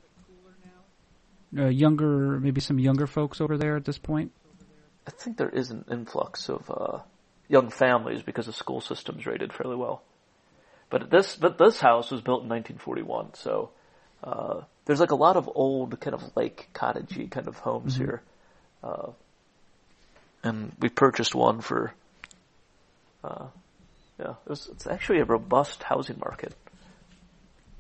Uh, younger, maybe some younger folks over there at this point. I think there is an influx of uh, young families because the school system's rated fairly well. But this, but this house was built in 1941, so uh, there's like a lot of old kind of lake cottagey kind of homes Mm-hmm. here. Uh, and we purchased one for. Uh, yeah, it was, it's actually a robust housing market.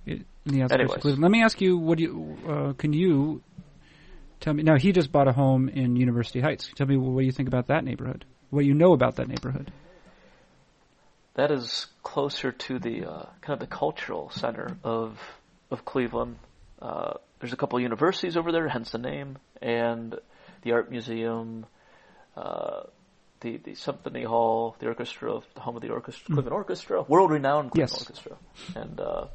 Anyways. Let me ask you, what do you, uh, can you tell me, now he just bought a home in University Heights. Tell me what do you think about that neighborhood? What you know about that neighborhood? that is closer to the uh, kind of the cultural center of of Cleveland. Uh, there's a couple of universities over there, hence the name, and the art museum, uh, the the symphony hall, the orchestra, the home of the orchestra, Cleveland Orchestra, world renowned Cleveland Yes. Orchestra, and uh,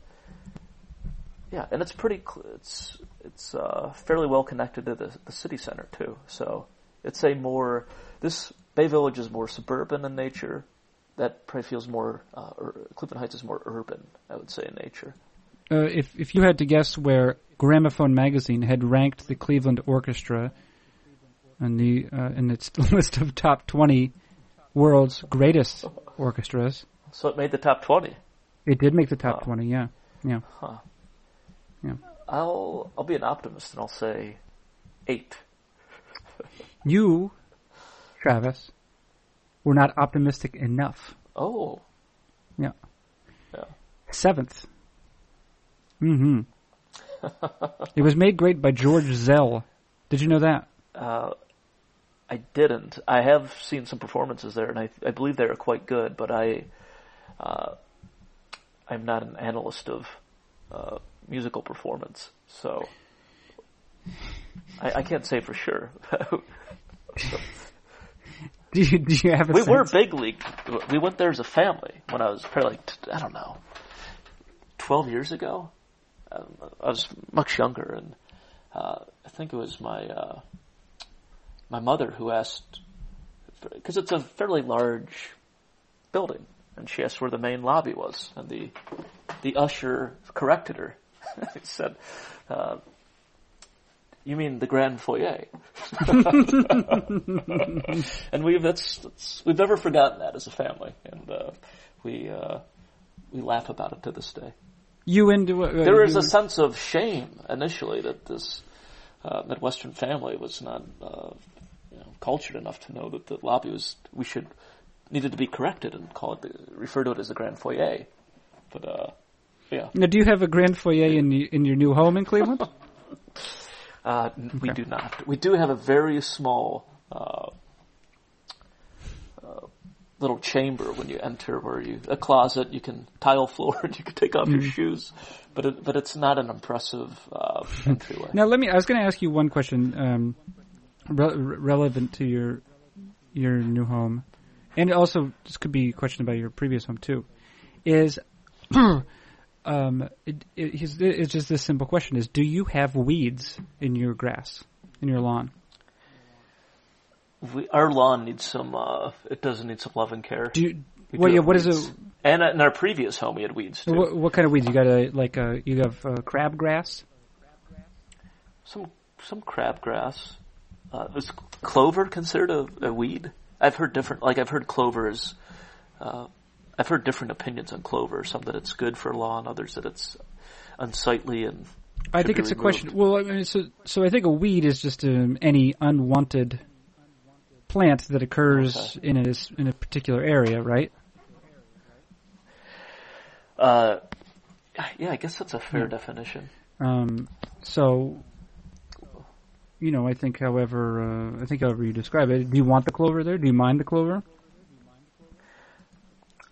yeah, and it's pretty. Cl- it's it's uh, fairly well connected to the the city center too. So it's a more this Bay Village is more suburban in nature. That probably feels more. Uh, ur- Cleveland Heights is more urban, I would say, in nature. Uh, if if you had to guess where Gramophone magazine had ranked the Cleveland Orchestra in the uh, in its list of top twenty world's greatest orchestras, So it made the top twenty. it did make the top twenty. Yeah, yeah. Huh. Yeah. I'll I'll be an optimist and I'll say eight. You, Travis, were not optimistic enough. Oh, Yeah. Yeah. Seventh. Mm-hmm. it was made great by George Szell. Did you know that? uh, I didn't. I have seen some performances there, and I I believe they are quite good. But I, uh, I'm not an analyst of uh, musical performance, so I, I can't say for sure. Do you, do you have a we were big league. We went there as a family when I was probably like I don't know, twelve years ago. Um, I was much younger, and uh, I think it was my uh, my mother who asked because it's a fairly large building, and she asked where the main lobby was, and the the usher corrected her. he said. Uh, you mean the grand foyer? and we've that's, that's we've never forgotten that as a family, and uh, we uh, we laugh about it to this day. You and uh, There is a sense of shame initially that this uh, Midwestern family was not uh, you know, cultured enough to know that the lobby was we should needed to be corrected and call it the, refer to it as the grand foyer. But uh, yeah, Now, do you have a grand foyer in in your new home in Cleveland? uh, n- we do not. We do have a very small. Uh, uh, Little chamber when you enter, where you a closet, you can tile floor, and you can take off your shoes, but it, but it's not an impressive uh, entryway. now, let me. I was going to ask you one question um, re- relevant to your your new home, and also this could be a question about your previous home too. Is um, it, it, it's- it's just this simple question: Is do you have weeds in your grass in your lawn? We, our lawn needs some. Uh, it doesn't need some love and care. Do you, We what, do yeah, what is weeds. it? And in our previous home, we had weeds too. What, what kind of weeds? You got a like a you have uh, crabgrass. Some some crabgrass. Uh, is clover considered a, a weed? I've heard different. Like I've heard clover is. Uh, I've heard different opinions on clover. Some that it's good for law, and others that it's unsightly and. I think it's a question. Well, I mean, so so I think a weed is just um, any unwanted plant that occurs in a in a particular area, right? Uh, yeah, I guess that's a fair Yeah. definition. Um, so, you know, I think, however, uh, I think however you describe it, do you want the clover there? Do you mind the clover?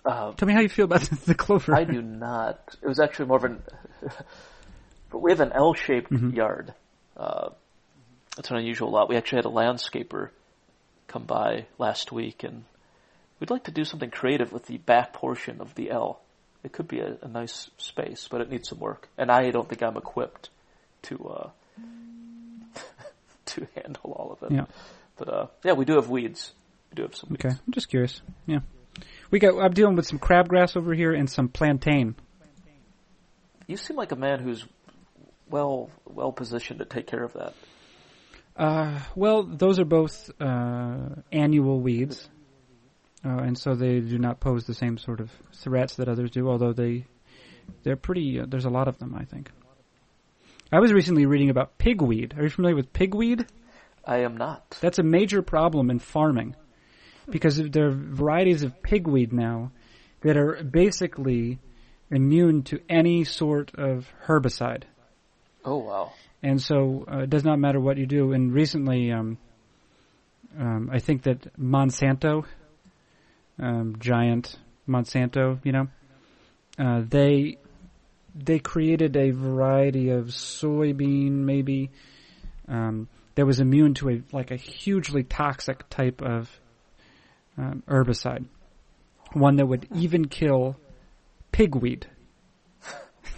Uh, Tell me how you feel about the clover. I do not. It was actually more of an. but we have an L-shaped Mhm. yard. Uh, it's an unusual lot. We actually had a landscaper come by last week, and we'd like to do something creative with the back portion of the L. It could be a, a nice space, but it needs some work, and I don't think I'm equipped to uh, to handle all of it. Yeah. But uh, yeah, we do have weeds. We do have some weeds. Okay, I'm just curious. Yeah, we got. I'm dealing with some crabgrass over here and some plantain. You seem like a man who's well well positioned to take care of that. Uh, well, those are both uh, annual weeds, uh, and so they do not pose the same sort of threats that others do. Although they they're pretty. Uh, there's a lot of them, I think. I was recently reading about pigweed. Are you familiar with pigweed? I am not. That's a major problem in farming because there are varieties of pigweed now that are basically immune to any sort of herbicide. Oh wow. And so uh, it does not matter what you do. And recently, um, um, I think that Monsanto, um, giant Monsanto, you know, uh, they they created a variety of soybean, maybe um, that was immune to a like a hugely toxic type of um, herbicide, one that would even kill pigweed.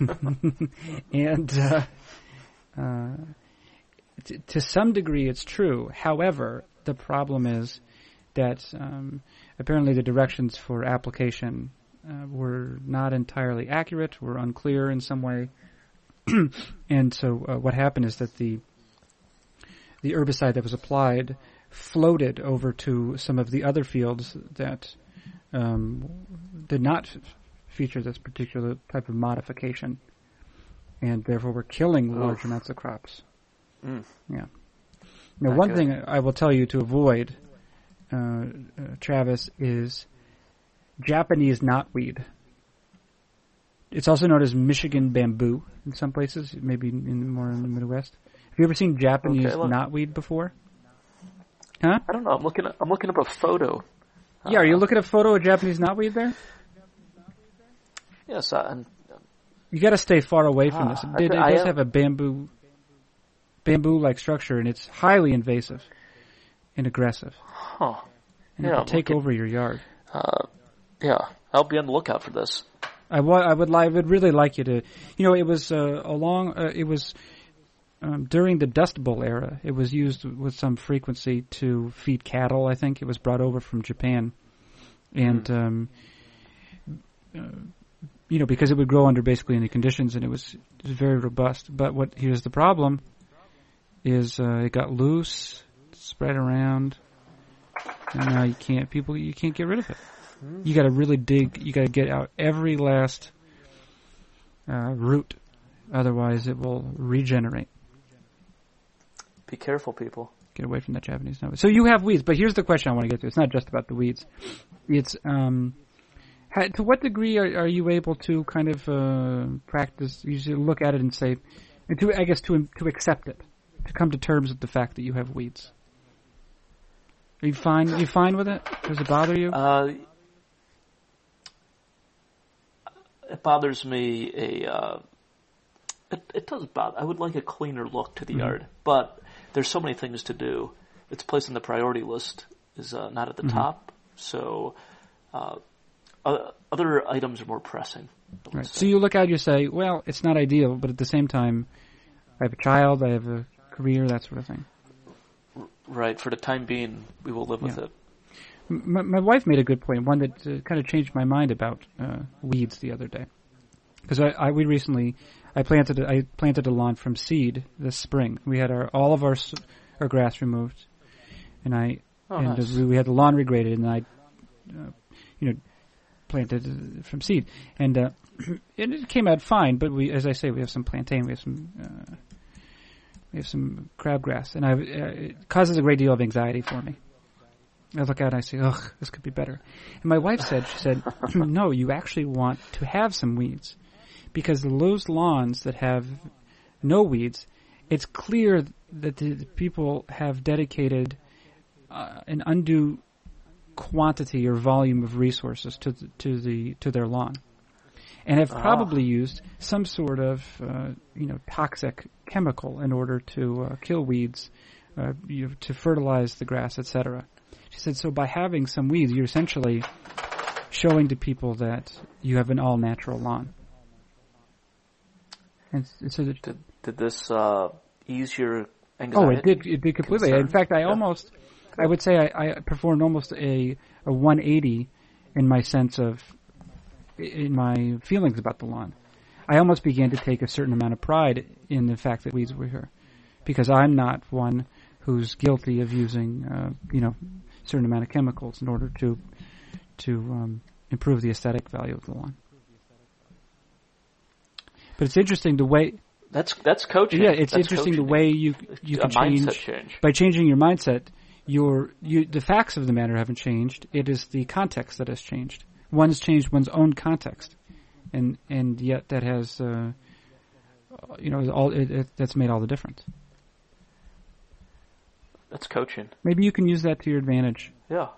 and uh, uh, t- to some degree, it's true. However, the problem is that um, apparently the directions for application uh, were not entirely accurate, were unclear in some way, and so uh, what happened is that the the herbicide that was applied floated over to some of the other fields that um, did not feature this particular type of modification, and therefore were killing large Oof. amounts of crops. Mm. Yeah. Now, Not one good. thing I will tell you to avoid, uh, uh, Travis, is Japanese knotweed. It's also known as Michigan bamboo in some places, maybe in more in the Midwest. Have you ever seen Japanese Okay, knotweed before? Huh? I don't know. I'm looking. At, I'm looking up a photo. yeah, are you Uh, looking at a photo of Japanese knotweed there? Yes, uh, and You got to stay far away from Ah, this. It, it I does am- have a bamboo, bamboo-like structure, and it's highly invasive and aggressive, huh. and Yeah, it'll take looking- over your yard. Uh, yeah, I'll be on the lookout for this. I, wa- I would li- I would really like you to, you know, it was uh, along, uh, it was um, during the Dust Bowl era. It was used with some frequency to feed cattle. I think it was brought over from Japan, and um, uh, you know, because it would grow under basically any conditions, and it was, it was very robust. But what here's the problem: is uh, it got loose, spread around, and now you can't people you can't get rid of it. You got to really dig. You got to get out every last uh, root, otherwise it will regenerate. Be careful, people. Get away from that Japanese number. So you have weeds, but here's the question I want to get to. It's not just about the weeds. It's um, ha- to what degree are, are you able to kind of uh, practice? You should look at it and say, and to I guess to to accept it, to come to terms with the fact that you have weeds. Are you fine? you fine with it? Does it bother you? Uh, it bothers me. A uh, it, it does bother. I would like a cleaner look to the Mhm. yard, but there's so many things to do. Its place on the priority list is uh, not at the Mhm. top, so uh, other items are more pressing. Right. So you look out, you say, well, it's not ideal, but at the same time, I have a child, I have a career, that sort of thing. right for the time being, we will live with it. My, my wife made a good point, one that uh, kind of changed my mind about uh, weeds the other day. Because I, I, we recently, I planted, a, I planted a lawn from seed this spring. We had our all of our our grass removed, and I Oh, and nice. we, we had the lawn regraded, and I, uh, you know, planted uh, from seed, and uh, and it came out fine. But we, as I say, we have some plantain, we have some, uh, we have some crabgrass, and I, uh, it causes a great deal of anxiety for me. I look out and I say, ugh, this could be better. And my wife said, she said, no, you actually want to have some weeds. Because those lawns that have no weeds, it's clear that the, people have dedicated uh, an undue quantity or volume of resources to the, to the to their lawn, and have Ah. probably used some sort of uh, you know toxic chemical in order to uh, kill weeds, uh, you know, to fertilize the grass, etc. She said, so by having some weeds, you're essentially showing to people that you have an all natural lawn. And s- so that Did did this uh, ease your anxiety? Oh, it did. It did completely. concern? In fact, I Yeah. almost, I would say, I, I performed almost a a 180 in my sense of, in my feelings about the lawn. I almost began to take a certain amount of pride in the fact that weeds were here, because I'm not one who's guilty of using, uh, you know, a certain amount of chemicals in order to to um, improve the aesthetic value of the lawn. But it's interesting the way That's that's coaching. yeah, it's That's interesting the way you you can change change. by changing your mindset. Your you the facts of the matter haven't changed. It is the context that has changed. One's changed one's own context, and and yet that has uh, you know all it, it, that's made all the difference. That's coaching. Maybe you can use that to your advantage. Yeah.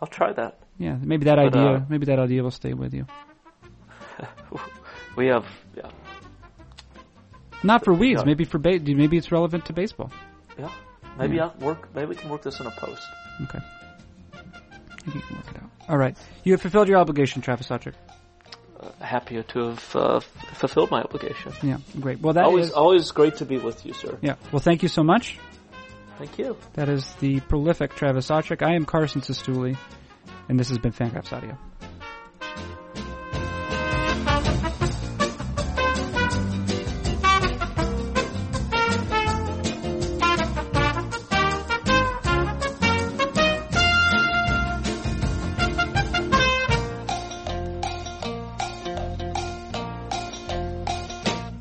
I'll try that. Yeah, maybe that But, idea, uh, maybe that idea will stay with you. We have, yeah, Not for weeds, maybe for ba- maybe it's relevant to baseball. yeah. Maybe Yeah. I'll work. Maybe we can work this in a post. Okay. Think you can work it out. All right. You have fulfilled your obligation, Travis Sawchik. Uh, happy to have uh, f- fulfilled my obligation. Yeah, great. Well, that is always, always great to be with you, sir. Yeah. Well, thank you so much. Thank you. That is the prolific Travis Sawchik. I am Carson Cistulli, and this has been Fangraphs Audio.